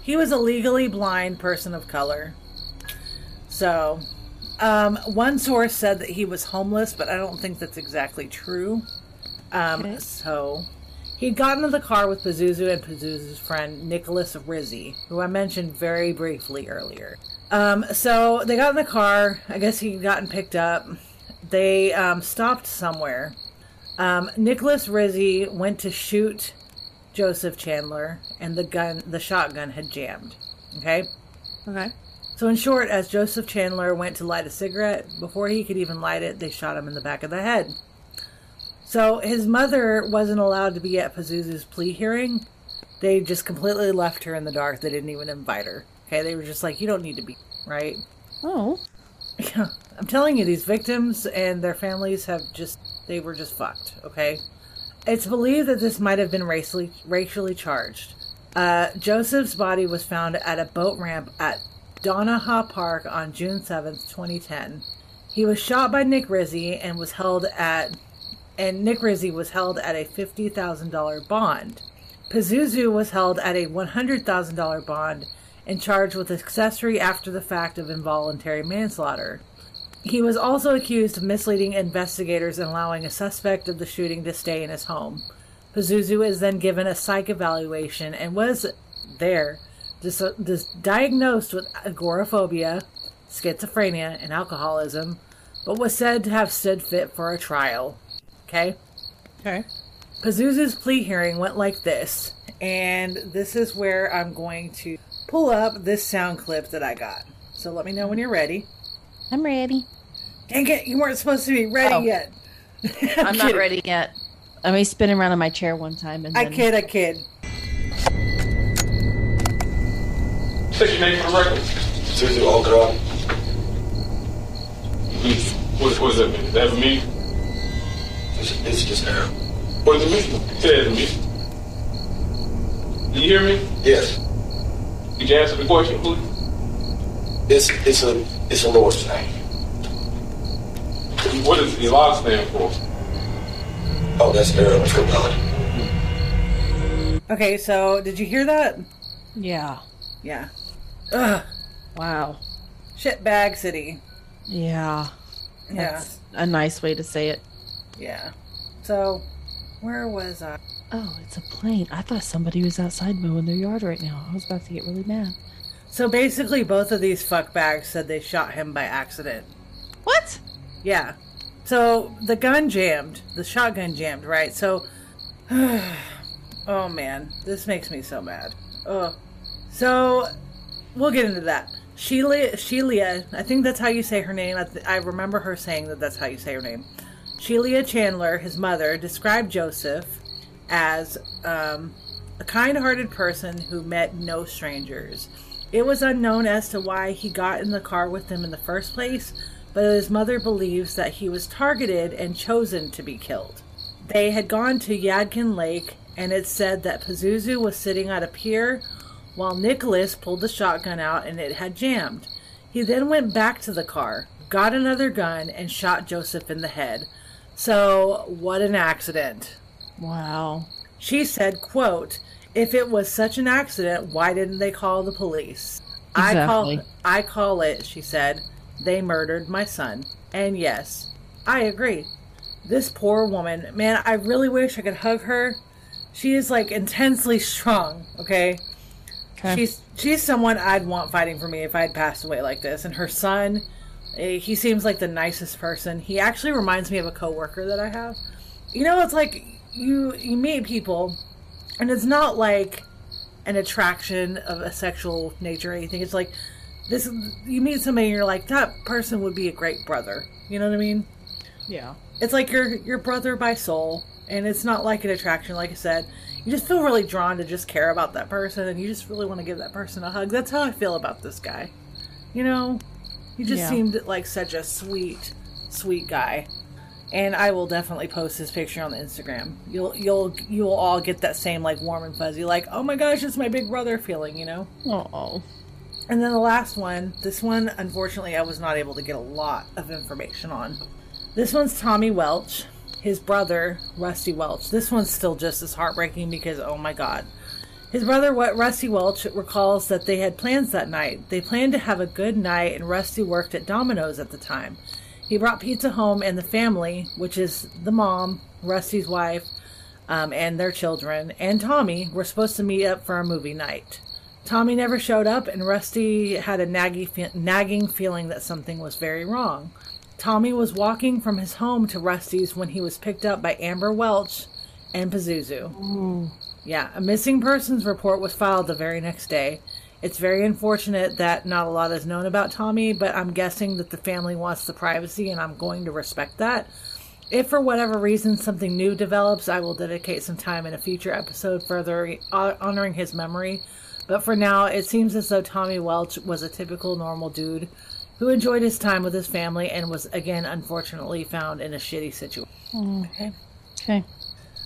Speaker 1: he was a legally blind person of color. So, um, one source said that he was homeless, but I don't think that's exactly true. Um,
Speaker 3: Okay.
Speaker 1: So, he'd gotten in the car with Pazuzu and Pazuzu's friend Nicholas Rizzi, who I mentioned very briefly earlier. Um, so they got in the car. I guess he'd gotten picked up. They um, stopped somewhere. Um, Nicholas Rizzi went to shoot Joseph Chandler, and the gun, the shotgun, had jammed. Okay.
Speaker 3: Okay.
Speaker 1: So, in short, as Joseph Chandler went to light a cigarette, before he could even light it, they shot him in the back of the head. So, his mother wasn't allowed to be at Pazuzu's plea hearing. They just completely left her in the dark. They didn't even invite her. Okay, they were just like, you don't need to be, right?
Speaker 3: Oh.
Speaker 1: I'm telling you, these victims and their families have just, they were just fucked, okay? It's believed that this might have been racially, racially charged. Uh, Joseph's body was found at a boat ramp at Donnaha Park on June 7th, 2010. He was shot by Nick Rizzi and was held at, and Nick Rizzi was held at a $50,000 bond. Pazuzu was held at a $100,000 bond and charged with accessory after the fact of involuntary manslaughter. He was also accused of misleading investigators and allowing a suspect of the shooting to stay in his home. Pazuzu is then given a psych evaluation and was there dis- dis- diagnosed with agoraphobia, schizophrenia, and alcoholism, but was said to have stood fit for a trial. Okay?
Speaker 3: Okay.
Speaker 1: Pazuzu's plea hearing went like this, and this is where I'm going to pull up this sound clip that I got. So let me know when you're ready.
Speaker 3: I'm ready.
Speaker 1: Dang it, you weren't supposed to be ready
Speaker 3: Oh.
Speaker 1: yet.
Speaker 3: I'm not
Speaker 1: kidding.
Speaker 3: ready yet. I may spin around in my chair one time and
Speaker 1: I
Speaker 3: then
Speaker 1: kid, I kid.
Speaker 4: Say your name for the record.
Speaker 5: Susie Algarad.
Speaker 4: Please. What, what does that mean? Does that mean?
Speaker 5: It's, it's just Arab.
Speaker 4: What does it mean? Say it to me. Do you hear me?
Speaker 5: Yes.
Speaker 4: Could you answer the question, please?
Speaker 5: It's it's a it's the Lord's name.
Speaker 4: What does Elah stand for?
Speaker 5: Oh, that's Arab for God.
Speaker 1: Okay, so did you hear that?
Speaker 3: Yeah.
Speaker 1: Yeah. Ugh.
Speaker 3: Wow.
Speaker 1: Shitbag City.
Speaker 3: Yeah.
Speaker 1: Yeah.
Speaker 3: That's a nice way to say it.
Speaker 1: Yeah. So, where was I?
Speaker 3: Oh, it's a plane. I thought somebody was outside mowing their yard right now. I was about to get really mad.
Speaker 1: So basically, both of these fuckbags said they shot him by accident.
Speaker 3: What?
Speaker 1: Yeah. So the gun jammed. The shotgun jammed, right? So, oh man, this makes me so mad. Oh, so we'll get into that. Sheila, Sheila, I think that's how you say her name. I, th- I remember her saying that that's how you say her name. Sheila Chandler, his mother, described Joseph as um, a kind-hearted person who met no strangers. It was unknown as to why he got in the car with them in the first place, but his mother believes that he was targeted and chosen to be killed. They had gone to Yadkin Lake, and it said that Pazuzu was sitting at a pier while Nicholas pulled the shotgun out and it had jammed. He then went back to the car, got another gun, and shot Joseph in the head. So, what an accident.
Speaker 3: Wow.
Speaker 1: She said, quote, if it was such an accident, why didn't they call the police? I call I call it, she said, they murdered my son. And yes, I agree. This poor woman, man, I really wish I could hug her. She is like intensely strong, okay?
Speaker 3: Okay.
Speaker 1: She's she's someone I'd want fighting for me if I'd passed away like this. And her son, eh, he seems like the nicest person. He actually reminds me of a coworker that I have. You know, it's like you you meet people And it's not like an attraction of a sexual nature or anything. It's like this you meet somebody and you're like, that person would be a great brother. You know what I mean?
Speaker 3: Yeah.
Speaker 1: It's like your your brother by soul. And it's not like an attraction, like I said. You just feel really drawn to just care about that person and you just really want to give that person a hug. That's how I feel about this guy. You know? He just
Speaker 3: Yeah.
Speaker 1: seemed like such a sweet, sweet guy. And I will definitely post his picture on the Instagram. You'll you'll you'll all get that same like warm and fuzzy, like, oh my gosh, it's my big brother feeling, you know?
Speaker 3: Oh.
Speaker 1: And then the last one, this one, unfortunately, I was not able to get a lot of information on. This one's Tommy Welch, his brother, Rusty Welch. This one's still just as heartbreaking because, oh my god. His brother, what Rusty Welch, recalls that they had plans that night. They planned to have a good night, and Rusty worked at Domino's at the time. He brought pizza home, and the family, which is the mom, Rusty's wife, um, and their children, and Tommy, were supposed to meet up for a movie night. Tommy never showed up, and Rusty had a naggy nagging feeling that something was very wrong. Tommy was walking from his home to Rusty's when he was picked up by Amber Welch and Pazuzu. Yeah, a missing persons report was filed the very next day. It's very unfortunate that not a lot is known about Tommy, but I'm guessing that the family wants the privacy, and I'm going to respect that. If for whatever reason something new develops, I will dedicate some time in a future episode further uh, honoring his memory. But for now, it seems as though Tommy Welch was a typical normal dude who enjoyed his time with his family and was again unfortunately found in a shitty situation. Okay.
Speaker 3: Okay.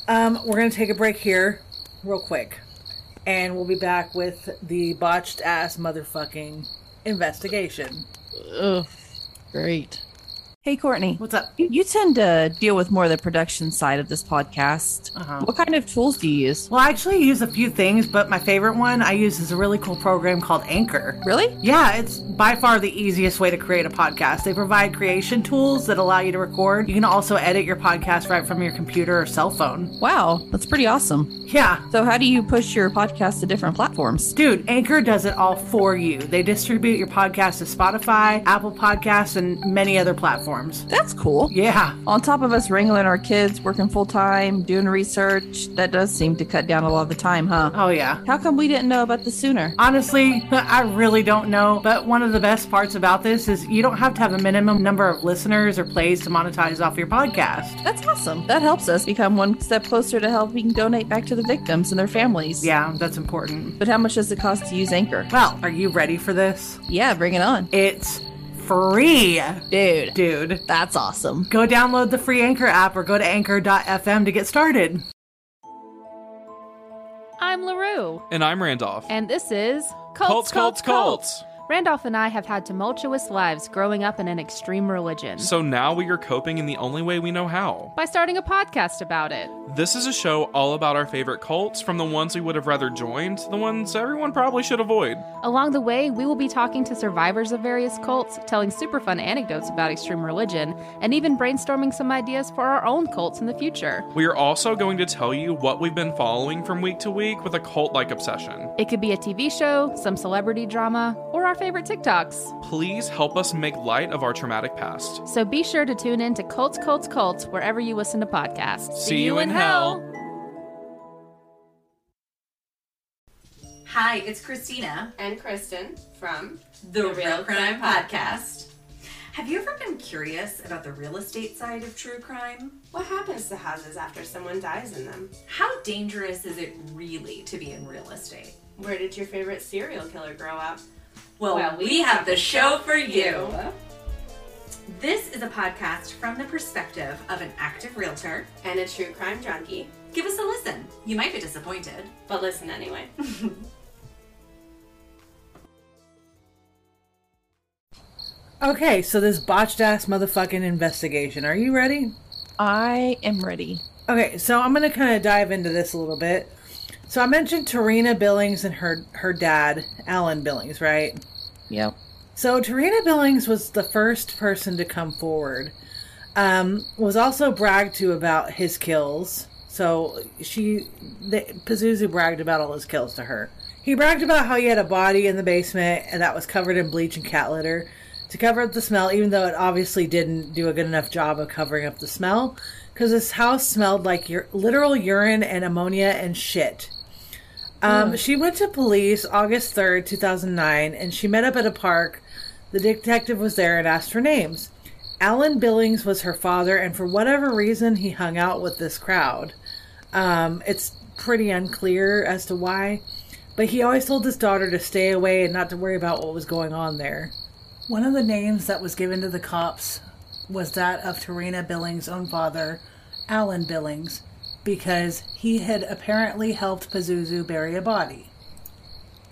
Speaker 1: Um, we're gonna take a break here, real quick, and we'll be back with the botched ass motherfucking investigation.
Speaker 3: Ugh. Great. Hey, Courtney.
Speaker 1: What's up?
Speaker 3: You- tend to deal with more of the production side of this podcast.
Speaker 1: Uh-huh.
Speaker 3: What kind of tools do you use?
Speaker 1: Well, I actually use a few things, but my favorite one I use is a really cool program called Anchor.
Speaker 3: Really?
Speaker 1: Yeah, it's by far the easiest way to create a podcast. They provide creation tools that allow you to record. You can also edit your podcast right from your computer or cell phone.
Speaker 3: Wow, that's pretty awesome.
Speaker 1: Yeah.
Speaker 3: So, how do you push your podcast to different platforms?
Speaker 1: Dude, Anchor does it all for you. They distribute your podcast to Spotify, Apple Podcasts, and many other platforms.
Speaker 3: That's cool.
Speaker 1: Yeah.
Speaker 3: On top of us wrangling our kids, working full time, doing research, that does seem to cut down a lot of the time, huh?
Speaker 1: Oh, yeah.
Speaker 3: How come we didn't know about this sooner?
Speaker 1: Honestly, I really don't know, but one of the best parts about this is you don't have to have a minimum number of listeners or plays to monetize off your podcast.
Speaker 3: That's awesome. That helps us become one step closer to helping donate back to the victims and their families.
Speaker 1: Yeah, that's important.
Speaker 3: But how much does it cost to use Anchor?
Speaker 1: Well, are you ready for this?
Speaker 3: Yeah, bring it on.
Speaker 1: It's free,
Speaker 3: Dude,
Speaker 1: dude.
Speaker 3: that's awesome.
Speaker 1: Go download the free Anchor app or go to anchor.fm to get started.
Speaker 6: I'm LaRue,
Speaker 7: And I'm Randolph.
Speaker 6: and this is
Speaker 7: Cults, Cults, Cults.
Speaker 6: Randolph and I have had tumultuous lives growing up in an extreme religion
Speaker 7: So now we are coping in the only way we know how.
Speaker 6: by starting a podcast about it.
Speaker 7: This is a show all about our favorite cults, from the ones we would have rather joined to the ones everyone probably should avoid.
Speaker 6: Along the way, we will be talking to survivors of various cults, telling super fun anecdotes about extreme religion, and even brainstorming some ideas for our own cults in the future.
Speaker 7: We are also going to tell you what we've been following from week to week with a cult like obsession.
Speaker 6: It could be a TV show, some celebrity drama, or our favorite TikToks.
Speaker 7: Please help us make light of our traumatic past.
Speaker 6: So be sure to tune in to Cults, Cults, Cults wherever you listen to podcasts.
Speaker 7: See you in hell.
Speaker 8: Hi, it's Christina,
Speaker 9: and Kristen from
Speaker 8: the, Real, Crime, Podcast. Have you ever been curious about the real estate side of true crime?
Speaker 9: What happens to houses after someone dies in them?
Speaker 8: How dangerous is it really to be in real estate?
Speaker 9: Where did your favorite serial killer grow up?
Speaker 8: Well, we, have the show for you. This is a podcast from the perspective of an active realtor.
Speaker 9: And a true crime junkie.
Speaker 8: Give us a listen. You might be disappointed.
Speaker 9: But listen anyway.
Speaker 1: Okay, so this botched ass motherfucking investigation. Are you ready?
Speaker 3: I am ready.
Speaker 1: Okay, so I'm gonna kind of dive into this a little bit. So I mentioned Tarina Billings and her her dad, Alan Billings, right?
Speaker 3: Yep.
Speaker 1: So Tarina Billings was the first person to come forward. Um, was also bragged to about his kills. So she, the, Pazuzu bragged about all his kills to her. He bragged about how he had a body in the basement and that was covered in bleach and cat litter to cover up the smell, even though it obviously didn't do a good enough job of covering up the smell. Because his house smelled like ur- literal urine and ammonia and shit. Um, She went to police August 3rd, 2009, and she met up at a park. The detective was there and asked for names. Alan Billings was her father, and for whatever reason, he hung out with this crowd. Um, it's pretty unclear as to why, but he always told his daughter to stay away and not to worry about what was going on there. One of the names that was given to the cops was that of Tarina Billings' own father, Alan Billings, because he had apparently helped Pazuzu bury a body.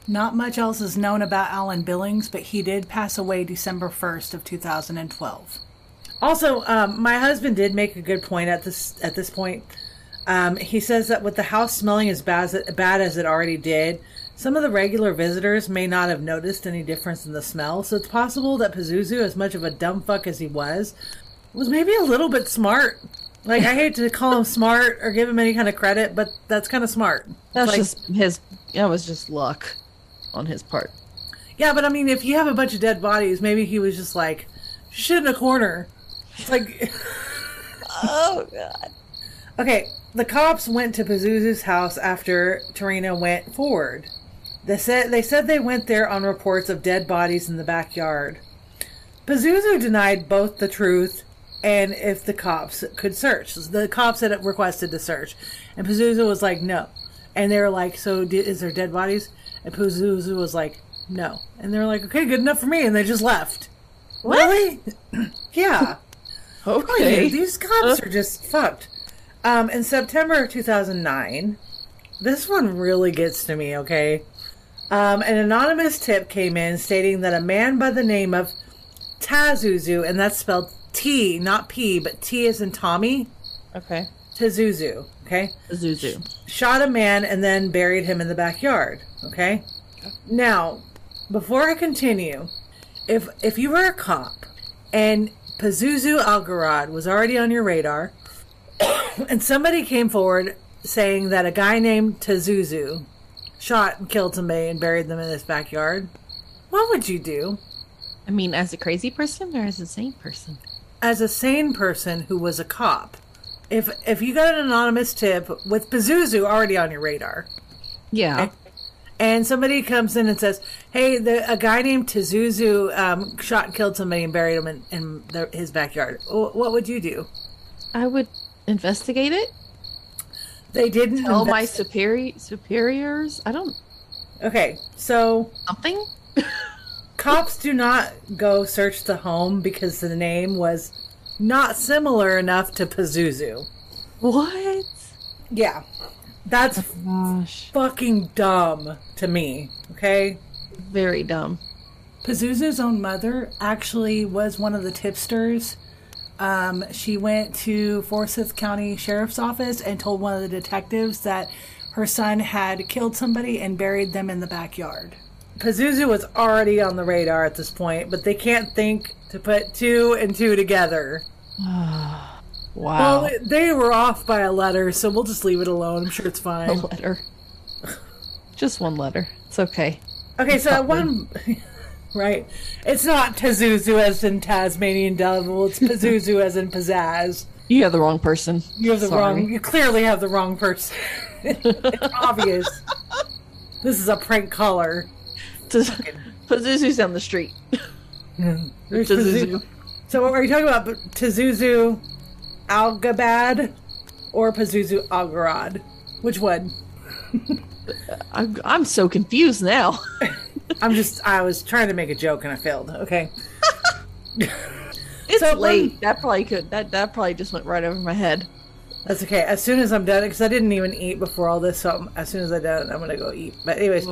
Speaker 1: Not much else is known about Alan Billings, but he did pass away December 1st of 2012. Also, um, my husband did make a good point at this at this point. Um, he says that with the house smelling as bad as, bad as it already did, some of the regular visitors may not have noticed any difference in the smell. So it's possible that Pazuzu, as much of a dumb fuck as he was, was maybe a little bit smart. Like I hate to call him smart or give him any kind of credit, but that's kind of smart.
Speaker 3: That's
Speaker 1: Like-
Speaker 3: just his. That was just luck on his part.
Speaker 1: Yeah, but I mean, if you have a bunch of dead bodies, maybe he was just like shit in a corner. It's like,
Speaker 3: oh god.
Speaker 1: Okay, the cops went to Pazuzu's house after Tarina went forward. They said they said they went there on reports of dead bodies in the backyard. Pazuzu denied both the truth and if the cops could search. The cops had requested to search, and Pazuzu was like, "No," and they were like, "So is there dead bodies?" And Pazuzu was like, "No," and they were like, "Okay, good enough for me," and they just left. Really? yeah.
Speaker 3: Okay.
Speaker 1: These cops are just fucked. Um, in September of 2009, this one really gets to me, okay? Um, an anonymous tip came in stating that a man by the name of Tazuzu, and that's spelled T, not P, but T is in Tommy,
Speaker 3: Okay.
Speaker 1: Tazuzu, okay?
Speaker 3: Zuzu.
Speaker 1: Shot a man and then buried him in the backyard, okay? Now, before I continue, if if you were a cop and Pazuzu Algarad was already on your radar, and somebody came forward saying that a guy named Tazuzu shot and killed somebody and buried them in his backyard, what would you do?
Speaker 3: I mean, as a crazy person or as a sane person?
Speaker 1: As a sane person who was a cop, if if you got an anonymous tip with Pazuzu already on your radar,
Speaker 3: Yeah.
Speaker 1: and somebody comes in and says, "Hey, the, a guy named Tazuzu um, shot and killed somebody and buried him in, in their, his backyard," Wh- what would you do?
Speaker 3: I would investigate it.
Speaker 1: They didn't
Speaker 3: Tell my
Speaker 1: invest-
Speaker 3: superi- superiors. I don't.
Speaker 1: Okay, so
Speaker 3: Something?
Speaker 1: cops do not go search the home because the name was not similar enough to Pazuzu.
Speaker 3: What?
Speaker 1: Yeah, that's
Speaker 3: Gosh.
Speaker 1: fucking dumb to me. Okay.
Speaker 3: Very dumb.
Speaker 1: Pazuzu's own mother actually was one of the tipsters. Um, she went to Forsyth County Sheriff's Office and told one of the detectives that her son had killed somebody and buried them in the backyard. Pazuzu was already on the radar at this point, but they can't think to put two and two together.
Speaker 3: Wow.
Speaker 1: Well, they were off by a letter, so we'll just leave it alone. I'm sure it's fine.
Speaker 3: a letter. Just one letter. It's okay.
Speaker 1: Okay, so one. Right. It's not Pazuzu as in Tasmanian devil, it's Pazuzu as in pizzazz.
Speaker 3: You have the wrong person.
Speaker 1: You have the
Speaker 3: Sorry.
Speaker 1: wrong. You clearly have the wrong person. it's obvious. This is a prank caller.
Speaker 3: Pazuzu's down the street.
Speaker 1: There's
Speaker 3: Pazuzu.
Speaker 1: So, what are you talking about? Pazuzu Algabad or Pazuzu Algarad? Which one?
Speaker 3: I'm, I'm so confused now.
Speaker 1: I'm just. I was trying to make a joke and I failed. Okay.
Speaker 3: It's
Speaker 1: So,
Speaker 3: late.
Speaker 1: um,
Speaker 3: that probably could. That that probably just went right over my head.
Speaker 1: That's okay. As soon as I'm done, because I didn't even eat before all this, so I'm- as soon as I'm done, I'm gonna go eat. But anyways,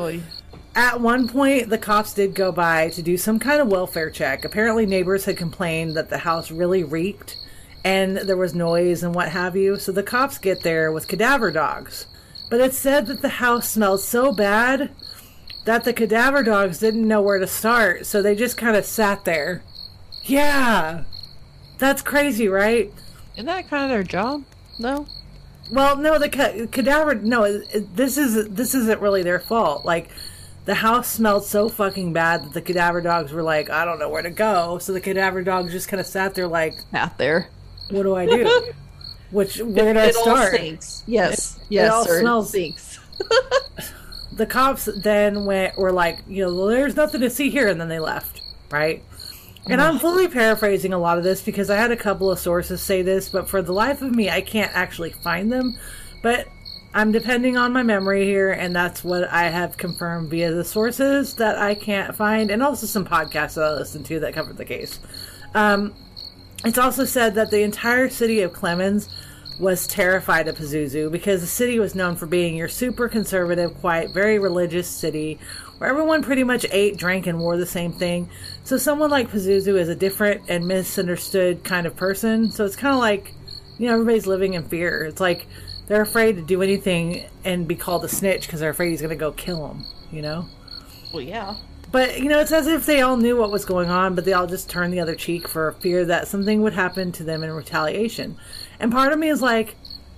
Speaker 1: at one point, the cops did go by to do some kind of welfare check. Apparently, neighbors had complained that the house really reeked, and there was noise and what have you. So the cops get there with cadaver dogs. But it said that the house smelled so bad that the cadaver dogs didn't know where to start, so they just kind of sat there. Yeah, that's crazy, right?
Speaker 3: Isn't that kind of their job? No.
Speaker 1: Well, no, the ca- cadaver. No, it, it- this is this isn't really their fault. Like, the house smelled so fucking bad that the cadaver dogs were like, I don't know where to go. So the cadaver dogs just kind of sat there, like,
Speaker 3: Out there.
Speaker 1: what do I do? Which where do I
Speaker 3: it
Speaker 1: start?
Speaker 3: stinks. Yes.
Speaker 1: It- it
Speaker 3: yes,
Speaker 1: all
Speaker 3: sir.
Speaker 1: smells-
Speaker 3: It stinks.
Speaker 1: the cops then went were like, you know, well, there's nothing to see here, and then they left, right? And I'm mm-hmm. fully paraphrasing a lot of this because I had a couple of sources say this, but for the life of me, I can't actually find them. But I'm depending on my memory here, and that's what I have confirmed via the sources that I can't find, and also some podcasts that I listened to that covered the case. Um, it's also said that the entire city of Clemmons was terrified of Pazuzu because the city was known for being your super conservative, quiet, very religious city where everyone pretty much ate, drank, and wore the same thing. So someone like Pazuzu is a different and misunderstood kind of person. So it's kind of like, you know, everybody's living in fear. It's like they're afraid to do anything and be called a snitch because they're afraid he's going to go kill them, you know?
Speaker 3: Well, yeah.
Speaker 1: But, you know, it's as if they all knew what was going on, but they all just turned the other cheek for fear that something would happen to them in retaliation. And part of me is like,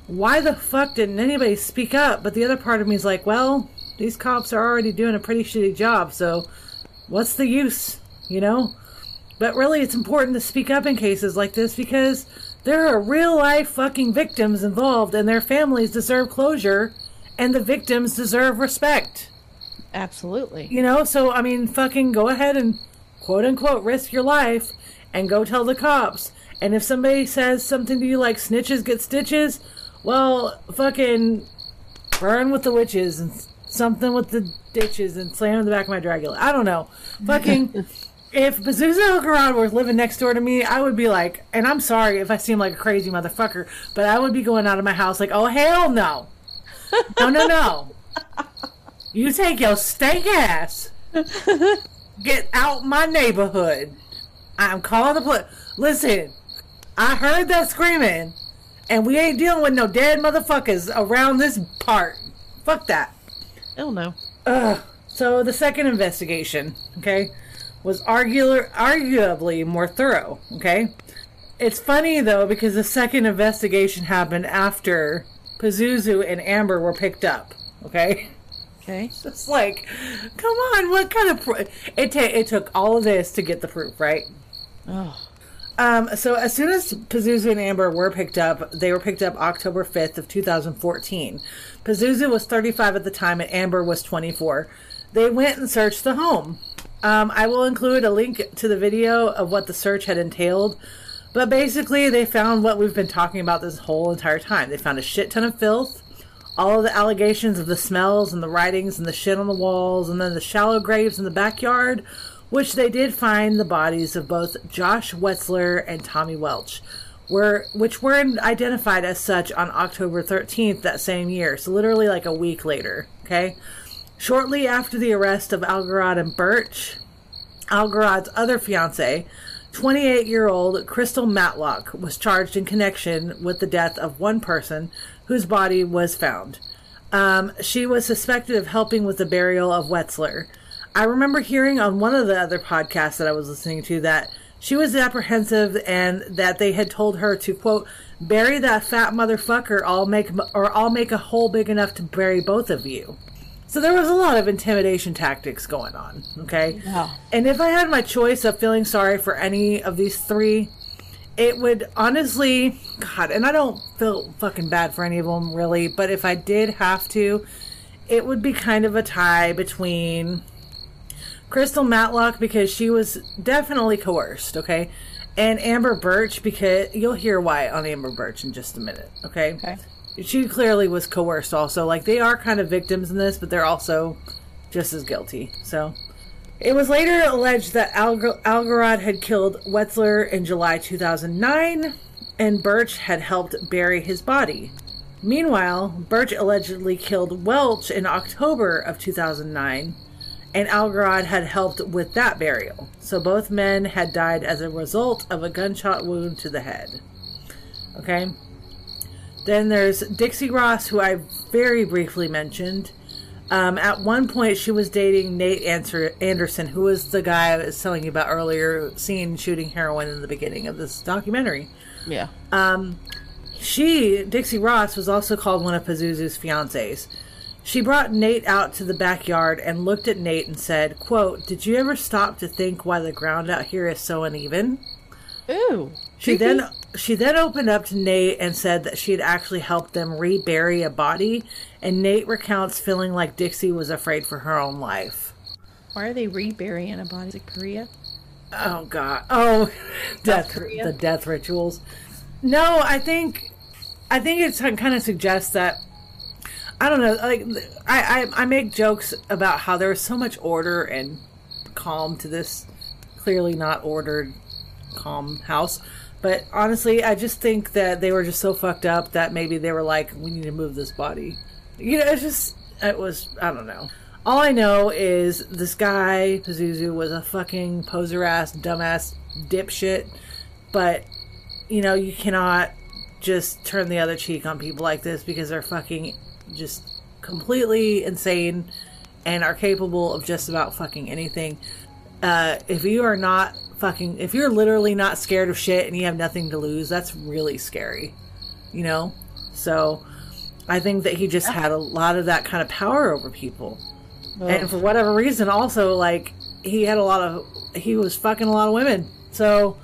Speaker 1: why the fuck didn't anybody speak up? But the other part of me is like, well, these cops are already doing a pretty shitty job, so what's the use, you know? But really, it's important to speak up in cases like this because there are real life fucking victims involved, and their families deserve closure, and the victims deserve respect.
Speaker 3: Absolutely.
Speaker 1: You know, so I mean, fucking go ahead and quote unquote risk your life and go tell the cops. And if somebody says something to you like snitches get stitches, well, fucking burn with the witches and something with the ditches and slam in the back of my Dragula. I don't know. Fucking. if Pazuzu Algarad was living next door to me, I would be like, and I'm sorry if I seem like a crazy motherfucker, but I would be going out of my house like, oh, hell no. No, no, no. You take your stank ass. Get out my neighborhood. I'm calling the police. Listen, I heard that screaming, and we ain't dealing with no dead motherfuckers around this part. Fuck that.
Speaker 3: Oh no.
Speaker 1: Ugh. So the second investigation, okay, was arguably more thorough. Okay, it's funny though because the second investigation happened after Pazuzu and Amber were picked up. Okay.
Speaker 3: Okay.
Speaker 1: It's like, come on, what kind of pro- it? Ta- it took all of this to get the proof, right?
Speaker 3: Oh.
Speaker 1: Um, so as soon as Pazuzu and Amber were picked up, they were picked up October 5th of 2014. Pazuzu was 35 at the time and Amber was 24. They went and searched the home. Um, I will include a link to the video of what the search had entailed. But basically, they found what we've been talking about this whole entire time. They found a shit ton of filth, all of the allegations of the smells and the writings and the shit on the walls, and then the shallow graves in the backyard, which they did find the bodies of both Josh Wetzler and Tommy Welch, were which were identified as such on October 13th that same year, so literally like a week later. Okay, shortly after the arrest of Algarad and Burch, Algarad's other fiance, 28 year old Crystal Matlock, was charged in connection with the death of one person whose body was found. Um, she was suspected of helping with the burial of Wetzler. I remember hearing on one of the other podcasts that I was listening to that she was apprehensive and that they had told her to quote bury that fat motherfucker. I'll make or I'll make a hole big enough to bury both of you. So there was a lot of intimidation tactics going on. Okay,
Speaker 3: Yeah.
Speaker 1: and if I had my choice of feeling sorry for any of these three, it would honestly, God, and I don't feel fucking bad for any of them really, but if I did have to, it would be kind of a tie between Crystal Matlock because she was definitely coerced, okay? And Amber Burch because you'll hear why on Amber Burch in just a minute, okay?
Speaker 3: Okay.
Speaker 1: She clearly was coerced also. Like they are kind of victims in this, but they're also just as guilty. So it was later alleged that Alg- Algarad had killed Wetzler in July 2009 and Burch had helped bury his body. Meanwhile, Burch allegedly killed Welch in October of 2009 and Algarad had helped with that burial. So both men had died as a result of a gunshot wound to the head. Okay? Then there's Dixie Ross, who I very briefly mentioned. Um, at one point, she was dating Nate Anderson, who was the guy I was telling you about earlier, seen shooting heroin in the beginning of this documentary.
Speaker 3: Yeah.
Speaker 1: Um, she, Dixie Ross, was also called one of Pazuzu's fiancés. She brought Nate out to the backyard and looked at Nate and said, quote, Did you ever stop to think why the ground out here is so uneven?
Speaker 3: Ooh.
Speaker 1: She
Speaker 3: creepy.
Speaker 1: then she then opened up to Nate and said that she had actually helped them rebury a body, and Nate recounts feeling like Dixie was afraid for her own life.
Speaker 3: Why are they reburying a body? Is it Korea?
Speaker 1: Oh God! Oh, death Korea? the death rituals. No, I think I think it's kind of suggests that I don't know. Like I, I I make jokes about how there was so much order and calm to this clearly not ordered calm house. But honestly, I just think that they were just so fucked up that maybe they were like, we need to move this body. You know, it's just, it was, I don't know. All I know is this guy, Pazuzu, was a fucking poser ass, dumbass dipshit. But, you know, you cannot just turn the other cheek on people like this because they're fucking just completely insane and are capable of just about fucking anything. Uh, if you are not fucking if you're literally not scared of shit and you have nothing to lose, that's really scary. You know? So I think that he just had a lot of that kind of power over people. And for whatever reason also like he had a lot of he was fucking a lot of women. So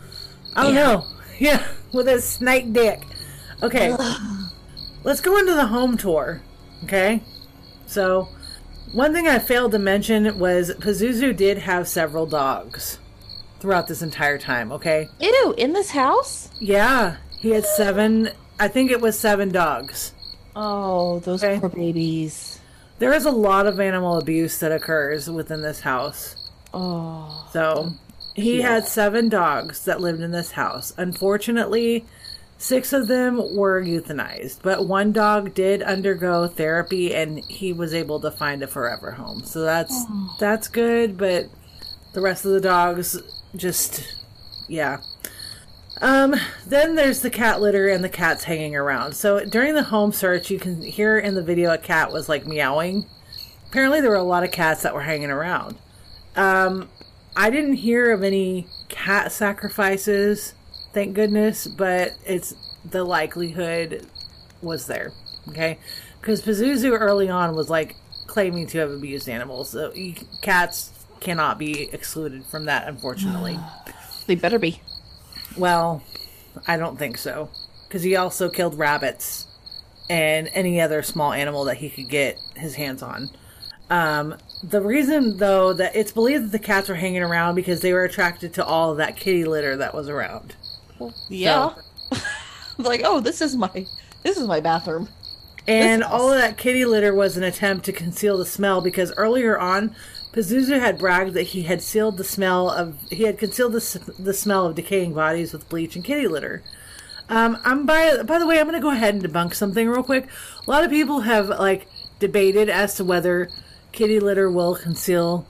Speaker 1: I don't
Speaker 3: Yeah.
Speaker 1: know. Yeah, with his snake dick. Okay. Let's go into the home tour. Okay? So one thing I failed to mention was Pazuzu did have several dogs throughout this entire time, okay?
Speaker 3: Ew, in this house?
Speaker 1: Yeah, he had seven, I think it was seven dogs.
Speaker 3: Oh, those
Speaker 1: Okay.
Speaker 3: poor babies.
Speaker 1: There is a lot of animal abuse that occurs within this house.
Speaker 3: Oh.
Speaker 1: So, he had seven dogs that lived in this house. Unfortunately, six of them were euthanized, but one dog did undergo therapy and he was able to find a forever home. So that's oh. that's good, but the rest of the dogs just yeah. Um, then there's the cat litter and the cats hanging around. So during the home search, you can hear in the video a cat was like meowing. Apparently, there were a lot of cats that were hanging around. Um, I didn't hear of any cat sacrifices, thank goodness, but it's the likelihood was there. Okay, because Pazuzu early on was like claiming to have abused animals. So cats cannot be excluded from that, unfortunately.
Speaker 3: They better be.
Speaker 1: Well, I don't think so. Because he also killed rabbits and any other small animal that he could get his hands on. Um, the reason, though, that it's believed that the cats were hanging around because they were attracted to all of that kitty litter that was around.
Speaker 3: Yeah. like, oh, this is my this is my bathroom.
Speaker 1: And all of that kitty litter was an attempt to conceal the smell because earlier on, Pazuzu had bragged that he had sealed the smell of he had concealed the, the smell of decaying bodies with bleach and kitty litter. Um, I'm by by the way, I'm going to go ahead and debunk something real quick. A lot of people have like debated as to whether kitty litter will conceal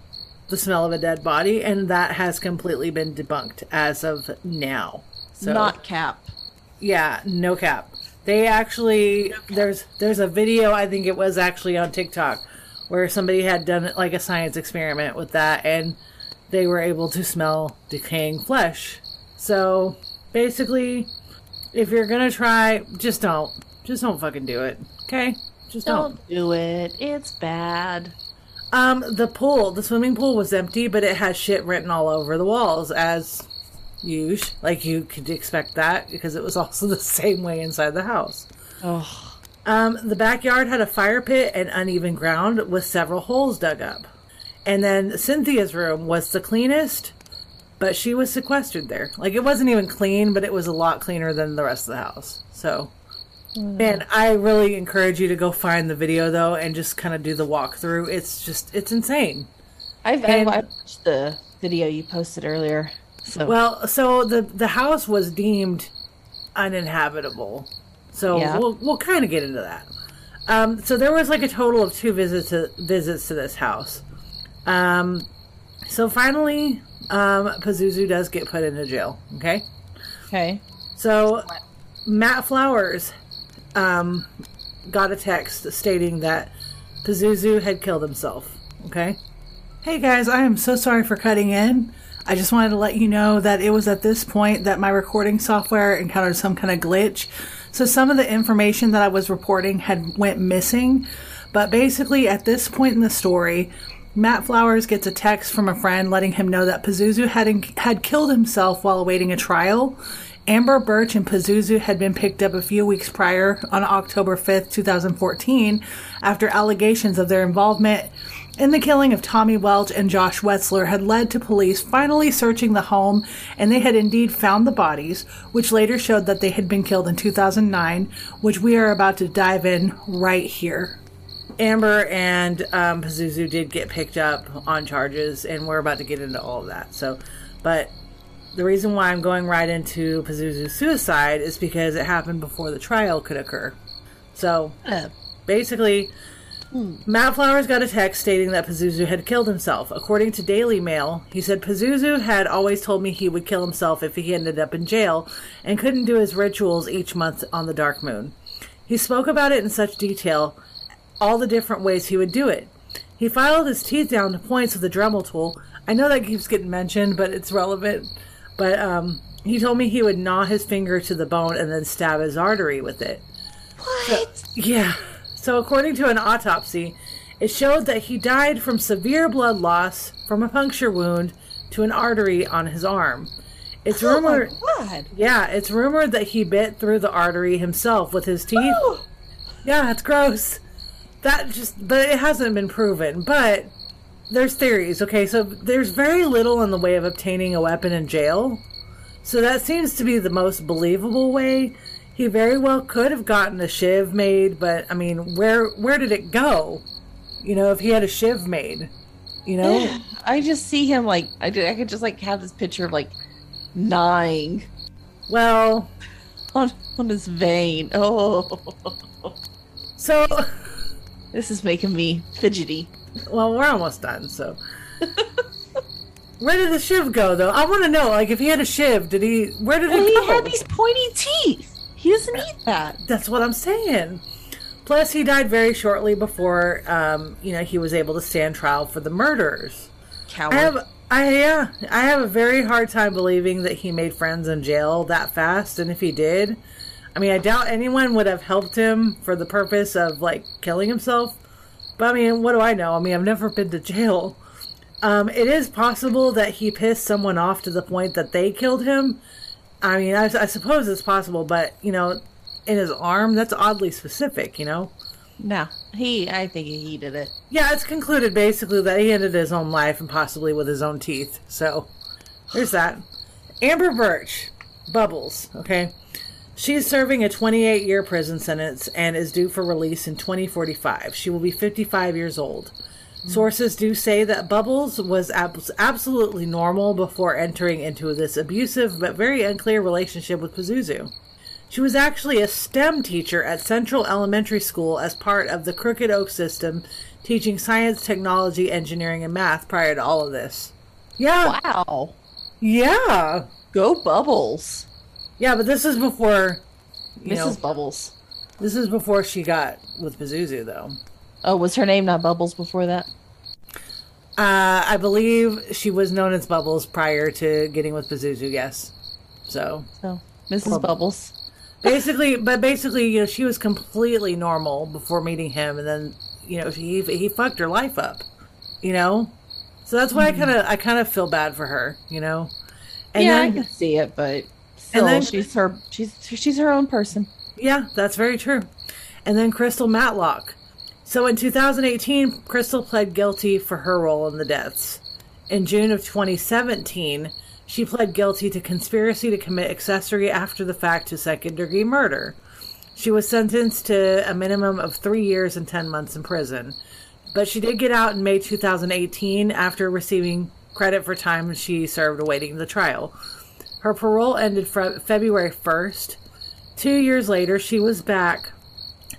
Speaker 1: the smell of a dead body, and that has completely been debunked as of now. So
Speaker 3: Not cap.
Speaker 1: yeah, no cap. They actually there's there's a video I think it was actually on TikTok where somebody had done like a science experiment with that and they were able to smell decaying flesh. So basically if you're to try just don't just don't fucking do it. Okay? Just don't.
Speaker 3: Don't do it. It's bad.
Speaker 1: Um the pool, the swimming pool was empty but it had shit written all over the walls as usual. Like you could expect that because it was also the same way inside the house.
Speaker 3: Oh.
Speaker 1: Um, the backyard had a fire pit and uneven ground with several holes dug up. And then Cynthia's room was the cleanest, but she was sequestered there. Like it wasn't even clean, but it was a lot cleaner than the rest of the house. So, and I really encourage you to go find the video though and just kind of do the walkthrough. It's just it's insane.
Speaker 3: I've,
Speaker 1: And-
Speaker 3: I've watched the video you posted earlier. So
Speaker 1: Well, so the the house was deemed uninhabitable. So
Speaker 3: Yeah.
Speaker 1: we'll we'll kind of get into that. Um, so there was like a total of two visits to, visits to this house. Um, so finally, um, Pazuzu does get put into jail. Okay.
Speaker 3: okay.
Speaker 1: So Matt Flowers um, got a text stating that Pazuzu had killed himself. Okay. Hey guys, I am so sorry for cutting in. I just wanted to let you know that it was at this point that my recording software encountered some kind of glitch. So some of the information that I was reporting had went missing. But basically at this point in the story, Matt Flowers gets a text from a friend letting him know that Pazuzu had had killed himself while awaiting a trial Amber Burch and Pazuzu had been picked up a few weeks prior on October 5th, 2014, after allegations of their involvement in the killing of Tommy Welch and Josh Wetzler had led to police finally searching the home, and they had indeed found the bodies, which later showed that they had been killed in 2009, which we are about to dive in right here. Amber and um, Pazuzu did get picked up on charges, and we're about to get into all of that. So, but the reason why I'm going right into Pazuzu's suicide is because it happened before the trial could occur. So, basically, Matt Flowers got a text stating that Pazuzu had killed himself. According to Daily Mail, he said Pazuzu had always told me he would kill himself if he ended up in jail and couldn't do his rituals each month on the dark moon. He spoke about it in such detail, all the different ways he would do it. He filed his teeth down to points with a Dremel tool. I know that keeps getting mentioned, but it's relevant. But um, he told me he would gnaw his finger to the bone and then stab his artery with it.
Speaker 3: What?
Speaker 1: Yeah. So, according to an autopsy, it showed that he died from severe blood loss from a puncture wound to an artery on his arm. It's
Speaker 3: Oh my
Speaker 1: rumored.
Speaker 3: God.
Speaker 1: Yeah, it's rumored that he bit through the artery himself with his teeth. Oh. Yeah, it's gross. That just, but it hasn't been proven. But there's theories. Okay, so there's very little in the way of obtaining a weapon in jail. So that seems to be the most believable way. He very well could have gotten a shiv made, but I mean, where where did it go? You know, if he had a shiv made, you know,
Speaker 3: I just see him like I did. I could just like have this picture of like gnawing
Speaker 1: well,
Speaker 3: on on his vein. Oh,
Speaker 1: so
Speaker 3: this is making me fidgety.
Speaker 1: well, we're almost done. So, where did the shiv go, though? I want to know. Like, if he had a shiv, did he? Where did
Speaker 3: Well,
Speaker 1: it
Speaker 3: he
Speaker 1: go?
Speaker 3: had these pointy teeth. He doesn't eat that.
Speaker 1: That's what I'm saying. Plus, he died very shortly before, um, you know, he was able to stand trial for the murders.
Speaker 3: Coward.
Speaker 1: I have, I yeah, I have a very hard time believing that he made friends in jail that fast. And if he did, I mean, I doubt anyone would have helped him for the purpose of like killing himself. But I mean, what do I know? I mean, I've never been to jail. Um, it is possible that he pissed someone off to the point that they killed him. I mean, I, I suppose it's possible, but you know, in his arm, that's oddly specific. You know.
Speaker 3: no, he. I think he did it.
Speaker 1: Yeah, it's concluded basically that he ended his own life and possibly with his own teeth. So there's that. Amber Burch, Bubbles, okay? She's serving a 28 year prison sentence and is due for release in 2045. She will be 55 years old. Mm. Sources do say that Bubbles was ab- absolutely normal before entering into this abusive but very unclear relationship with Pazuzu. She was actually a STEM teacher at Central Elementary School as part of the Crooked Oak system, teaching science, technology, engineering, and math prior to all of this. Yeah.
Speaker 3: Wow.
Speaker 1: Yeah.
Speaker 3: Go Bubbles.
Speaker 1: Yeah, but this is before, you
Speaker 3: Mrs.
Speaker 1: know,
Speaker 3: Bubbles.
Speaker 1: this is before she got with Pazuzu, though.
Speaker 3: Oh, was her name not Bubbles before that?
Speaker 1: Uh, I believe she was known as Bubbles prior to getting with Pazuzu, yes. So,
Speaker 3: So, Mrs. Bubbles.
Speaker 1: basically, but basically, you know, she was completely normal before meeting him, and then, you know, he he fucked her life up, you know. So that's why I kind of I kind of feel bad for her, you know. And
Speaker 3: yeah,
Speaker 1: then,
Speaker 3: I can see it, but still,
Speaker 1: then-
Speaker 3: she's her. She's she's her own person.
Speaker 1: Yeah, that's very true. And then Crystal Matlock. So in 2018, Crystal pled guilty for her role in the deaths. In June of 2017, she pled guilty to conspiracy to commit accessory after the fact to second degree murder. She was sentenced to a minimum of three years and 10 months in prison. But she did get out in May 2018 after receiving credit for time she served awaiting the trial. Her parole ended fe- February 1st. Two years later, she was back,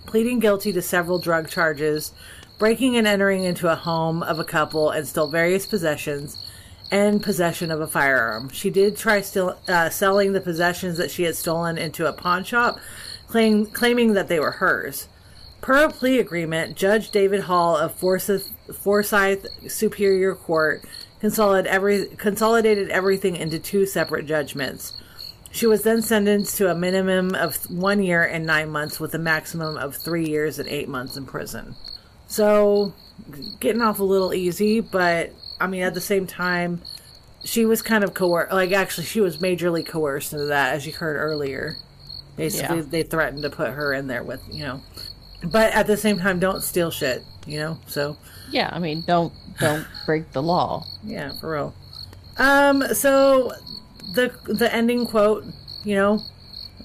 Speaker 1: pleading guilty to several drug charges, breaking and entering into a home of a couple and stole various possessions, and possession of a firearm. She did try still uh, selling the possessions that she had stolen into a pawn shop, claim, claiming that they were hers. Per a plea agreement, Judge David Hall of Forsyth, Forsyth Superior Court consolidated, consolidated everything into two separate judgments. She was then sentenced to a minimum of one year and nine months with a maximum of three years and eight months in prison. So, getting off a little easy, but I mean, at the same time, she was kind of coerced. Like actually, she was majorly coerced into that, as you heard earlier. Basically,
Speaker 3: Yeah.
Speaker 1: they threatened to put her in there with you know, but at the same time, don't steal shit. You know, so
Speaker 3: Yeah, I mean, don't don't break the law.
Speaker 1: yeah, for real. Um, so the the ending quote, you know.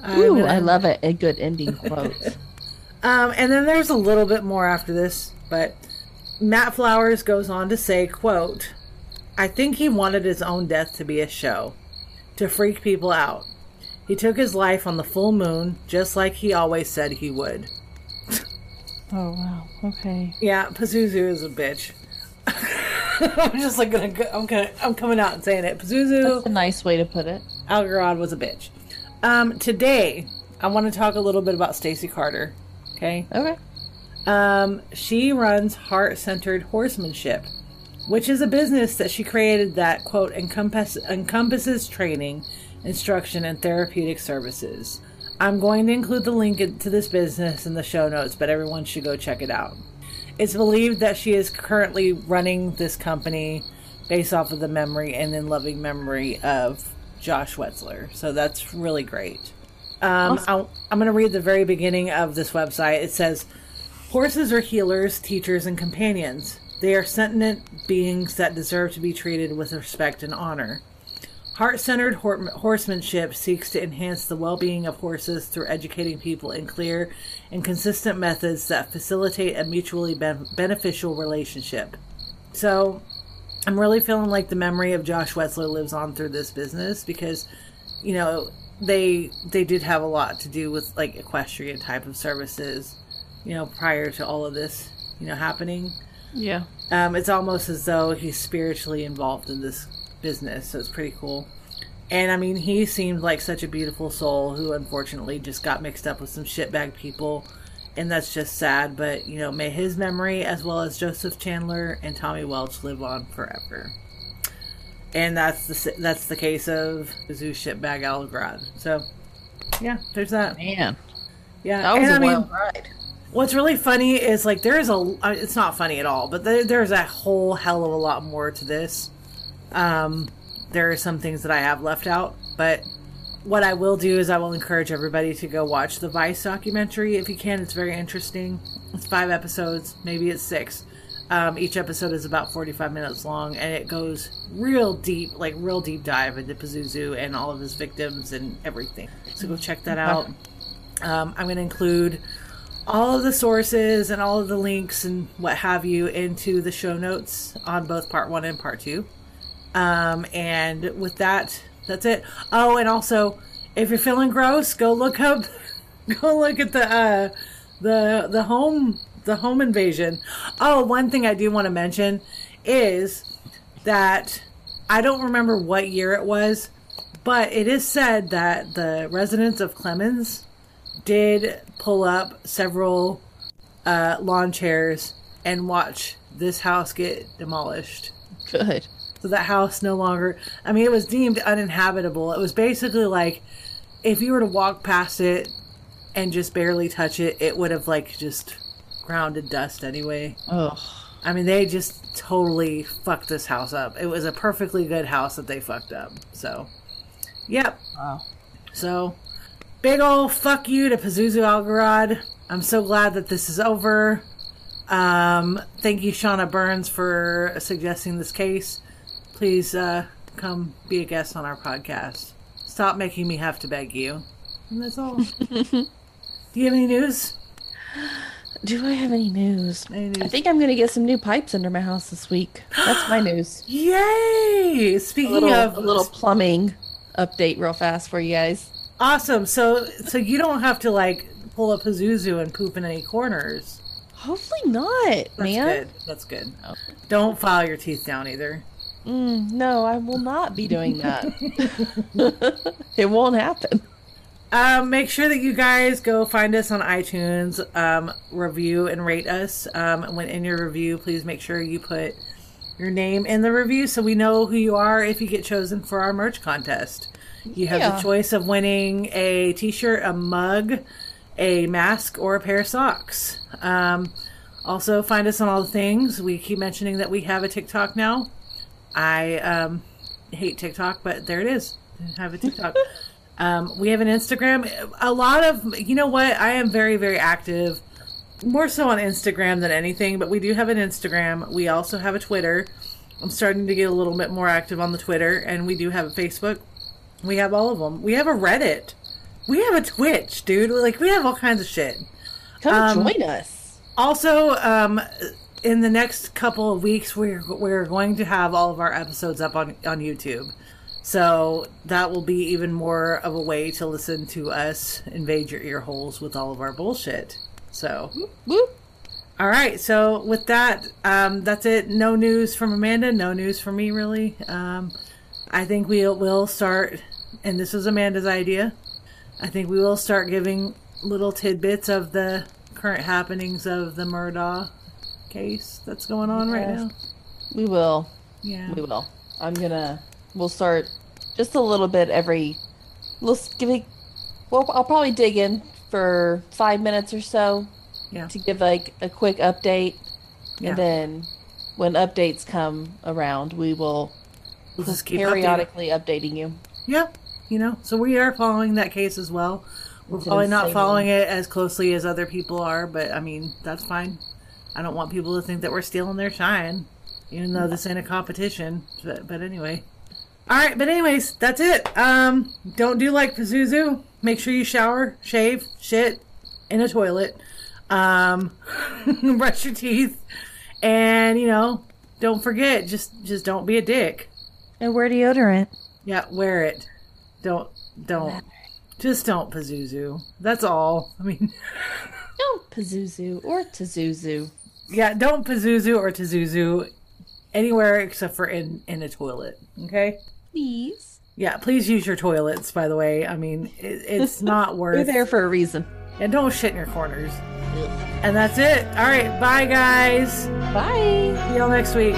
Speaker 1: I'm
Speaker 3: Ooh,
Speaker 1: gonna-
Speaker 3: I love it. A good ending quote.
Speaker 1: Um, and then there's a little bit more after this, but Matt Flowers goes on to say, quote, I think he wanted his own death to be a show, to freak people out. He took his life on the full moon, just like he always said he would.
Speaker 3: oh wow. Okay.
Speaker 1: Yeah, Pazuzu is a bitch. I'm just like gonna, go, I'm gonna, I'm coming out and saying it. Pazuzu.
Speaker 3: That's a nice way to put it.
Speaker 1: Algarad was a bitch. Um, today, I want to talk a little bit about Stacy Carter. Okay.
Speaker 3: Okay.
Speaker 1: Um, she runs Heart Centered Horsemanship, which is a business that she created that quote encompass, encompasses training, instruction, and therapeutic services. I'm going to include the link to this business in the show notes, but everyone should go check it out. It's believed that she is currently running this company based off of the memory and in loving memory of Josh Wetzler. So that's really great. Um, I'll, I'm going to read the very beginning of this website. It says, Horses are healers, teachers, and companions. They are sentient beings that deserve to be treated with respect and honor. Heart centered horsemanship seeks to enhance the well being of horses through educating people in clear and consistent methods that facilitate a mutually ben- beneficial relationship. So, I'm really feeling like the memory of Josh Wetzler lives on through this business because, you know, they they did have a lot to do with like equestrian type of services, you know, prior to all of this, you know, happening.
Speaker 3: Yeah.
Speaker 1: Um, it's almost as though he's spiritually involved in this business, so it's pretty cool. And I mean, he seemed like such a beautiful soul who unfortunately just got mixed up with some shitbag people, and that's just sad. But you know, may his memory, as well as Joseph Chandler and Tommy Welch, live on forever. And that's the that's the case of Zoo shitbag Algarad. So, yeah, there's that.
Speaker 3: Man,
Speaker 1: Yeah,
Speaker 3: that was
Speaker 1: and
Speaker 3: a
Speaker 1: mean,
Speaker 3: wild ride.
Speaker 1: What's really funny is like there's a uh, it's not funny at all, but there, there's a whole hell of a lot more to this. Um, there are some things that I have left out, but what I will do is I will encourage everybody to go watch the Vice documentary if you can. It's very interesting. It's five episodes, maybe it's six. Um, each episode is about 45 minutes long, and it goes real deep, like real deep dive into Pazuzu and all of his victims and everything. So go check that out. Um, I'm going to include all of the sources and all of the links and what have you into the show notes on both part one and part two. Um, and with that, that's it. Oh, and also, if you're feeling gross, go look up, go look at the uh, the the home the home invasion. Oh, one thing I do want to mention is that I don't remember what year it was, but it is said that the residents of Clemmons did pull up several uh, lawn chairs and watch this house get demolished.
Speaker 3: Good.
Speaker 1: So that house no longer, I mean, it was deemed uninhabitable. It was basically like if you were to walk past it and just barely touch it, it would have like just grounded dust anyway.
Speaker 3: Ugh.
Speaker 1: I mean, they just totally fucked this house up. It was a perfectly good house that they fucked up. So, yep.
Speaker 3: Wow.
Speaker 1: So, big ol' fuck you to Pazuzu Algarad. I'm so glad that this is over. Um, thank you, Shauna Burns, for suggesting this case. Please uh, come be a guest on our podcast. Stop making me have to beg you. And that's all. Do you have any news?
Speaker 3: Do I have any news?
Speaker 1: Any news?
Speaker 3: I think I'm gonna get some new pipes under my house this week. That's my news.
Speaker 1: Yay!
Speaker 3: A
Speaker 1: Speaking
Speaker 3: little,
Speaker 1: of
Speaker 3: a little plumbing update, real fast for you guys.
Speaker 1: awesome, so so you don't have to like pull up a Pazuzu and poop in any corners.
Speaker 3: Hopefully not,
Speaker 1: That's
Speaker 3: man.
Speaker 1: good. That's good. Don't file your teeth down either.
Speaker 3: Mm, no, I will not be doing that. it won't happen.
Speaker 1: Um, make sure that you guys go find us on iTunes, um, review and rate us. Um, when in your review, please make sure you put your name in the review so we know who you are if you get chosen for our merch contest. You have
Speaker 3: Yeah.
Speaker 1: the choice of winning a t-shirt, a mug, a mask, or a pair of socks. Um, also find us on all the things. We keep mentioning that we have a TikTok now. I um, hate TikTok, but there it is. I have a TikTok. um, we have an Instagram. A lot of, you know what? I am very, very active, more so on Instagram than anything, but we do have an Instagram. We also have a Twitter. I'm starting to get a little bit more active on the Twitter, and we do have a Facebook. We have all of them. We have a Reddit. We have a Twitch, dude. Like, we have all kinds of shit.
Speaker 3: Come
Speaker 1: Um,
Speaker 3: join us.
Speaker 1: Also, um, in the next couple of weeks, we're we're going to have all of our episodes up on on YouTube. So that will be even more of a way to listen to us invade your ear holes with all of our bullshit. So, all right. So with that, um, that's it. No news from Amanda. No news from me, really. Um, I think we'll will start, and this was Amanda's idea. I think we will start giving little tidbits of the current happenings of the Murdaugh case that's going on right now.
Speaker 3: We will.
Speaker 1: Yeah.
Speaker 3: We will. I'm gonna. We'll start just a little bit every. We'll give it. Well, I'll probably dig in for five minutes or so.
Speaker 1: Yeah.
Speaker 3: To give like a quick update,
Speaker 1: Yeah.
Speaker 3: and then when updates come around, we will
Speaker 1: We'll just keep
Speaker 3: periodically updating you.
Speaker 1: Yep. You know, so we are following that case as well. We're
Speaker 3: It's
Speaker 1: probably not following it as closely as other people are, but I mean, that's fine. I don't want people to think that we're stealing their shine, even though this ain't a competition. But, but anyway. All right, but anyways, that's it. Um, don't do like Pazuzu. Make sure you shower, shave, shit in a toilet. Um, brush your teeth, and you know, don't forget, just just don't be a dick.
Speaker 3: And wear deodorant.
Speaker 1: Yeah, wear it. Don't don't just don't Pazuzu. That's all. I mean,
Speaker 3: Don't Pazuzu or Tazuzu.
Speaker 1: Yeah, don't Pazuzu or Tazuzu anywhere except for in in a toilet. Okay.
Speaker 3: Please.
Speaker 1: Yeah, please use your toilets. By the way, I mean it, it's not worth.
Speaker 3: You're there for a reason.
Speaker 1: And don't shit in your corners. And that's it. All right, bye guys.
Speaker 3: Bye.
Speaker 1: See y'all next week.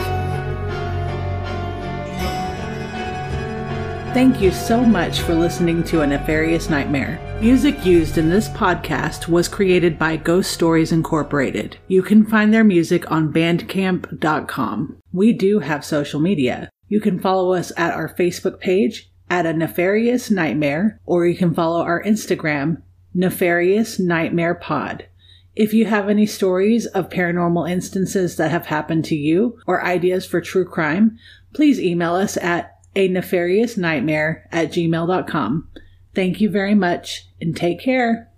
Speaker 1: Thank you so much for listening to A Nefarious Nightmare. Music used in this podcast was created by Ghost Stories Incorporated. You can find their music on bandcamp.com. We do have social media. You can follow us at our Facebook page at A Nefarious Nightmare, or you can follow our Instagram, Nefarious Nightmare Pod. If you have any stories of paranormal instances that have happened to you or ideas for true crime, please email us at a nefarious nightmare at gmail.com. Thank you very much and take care.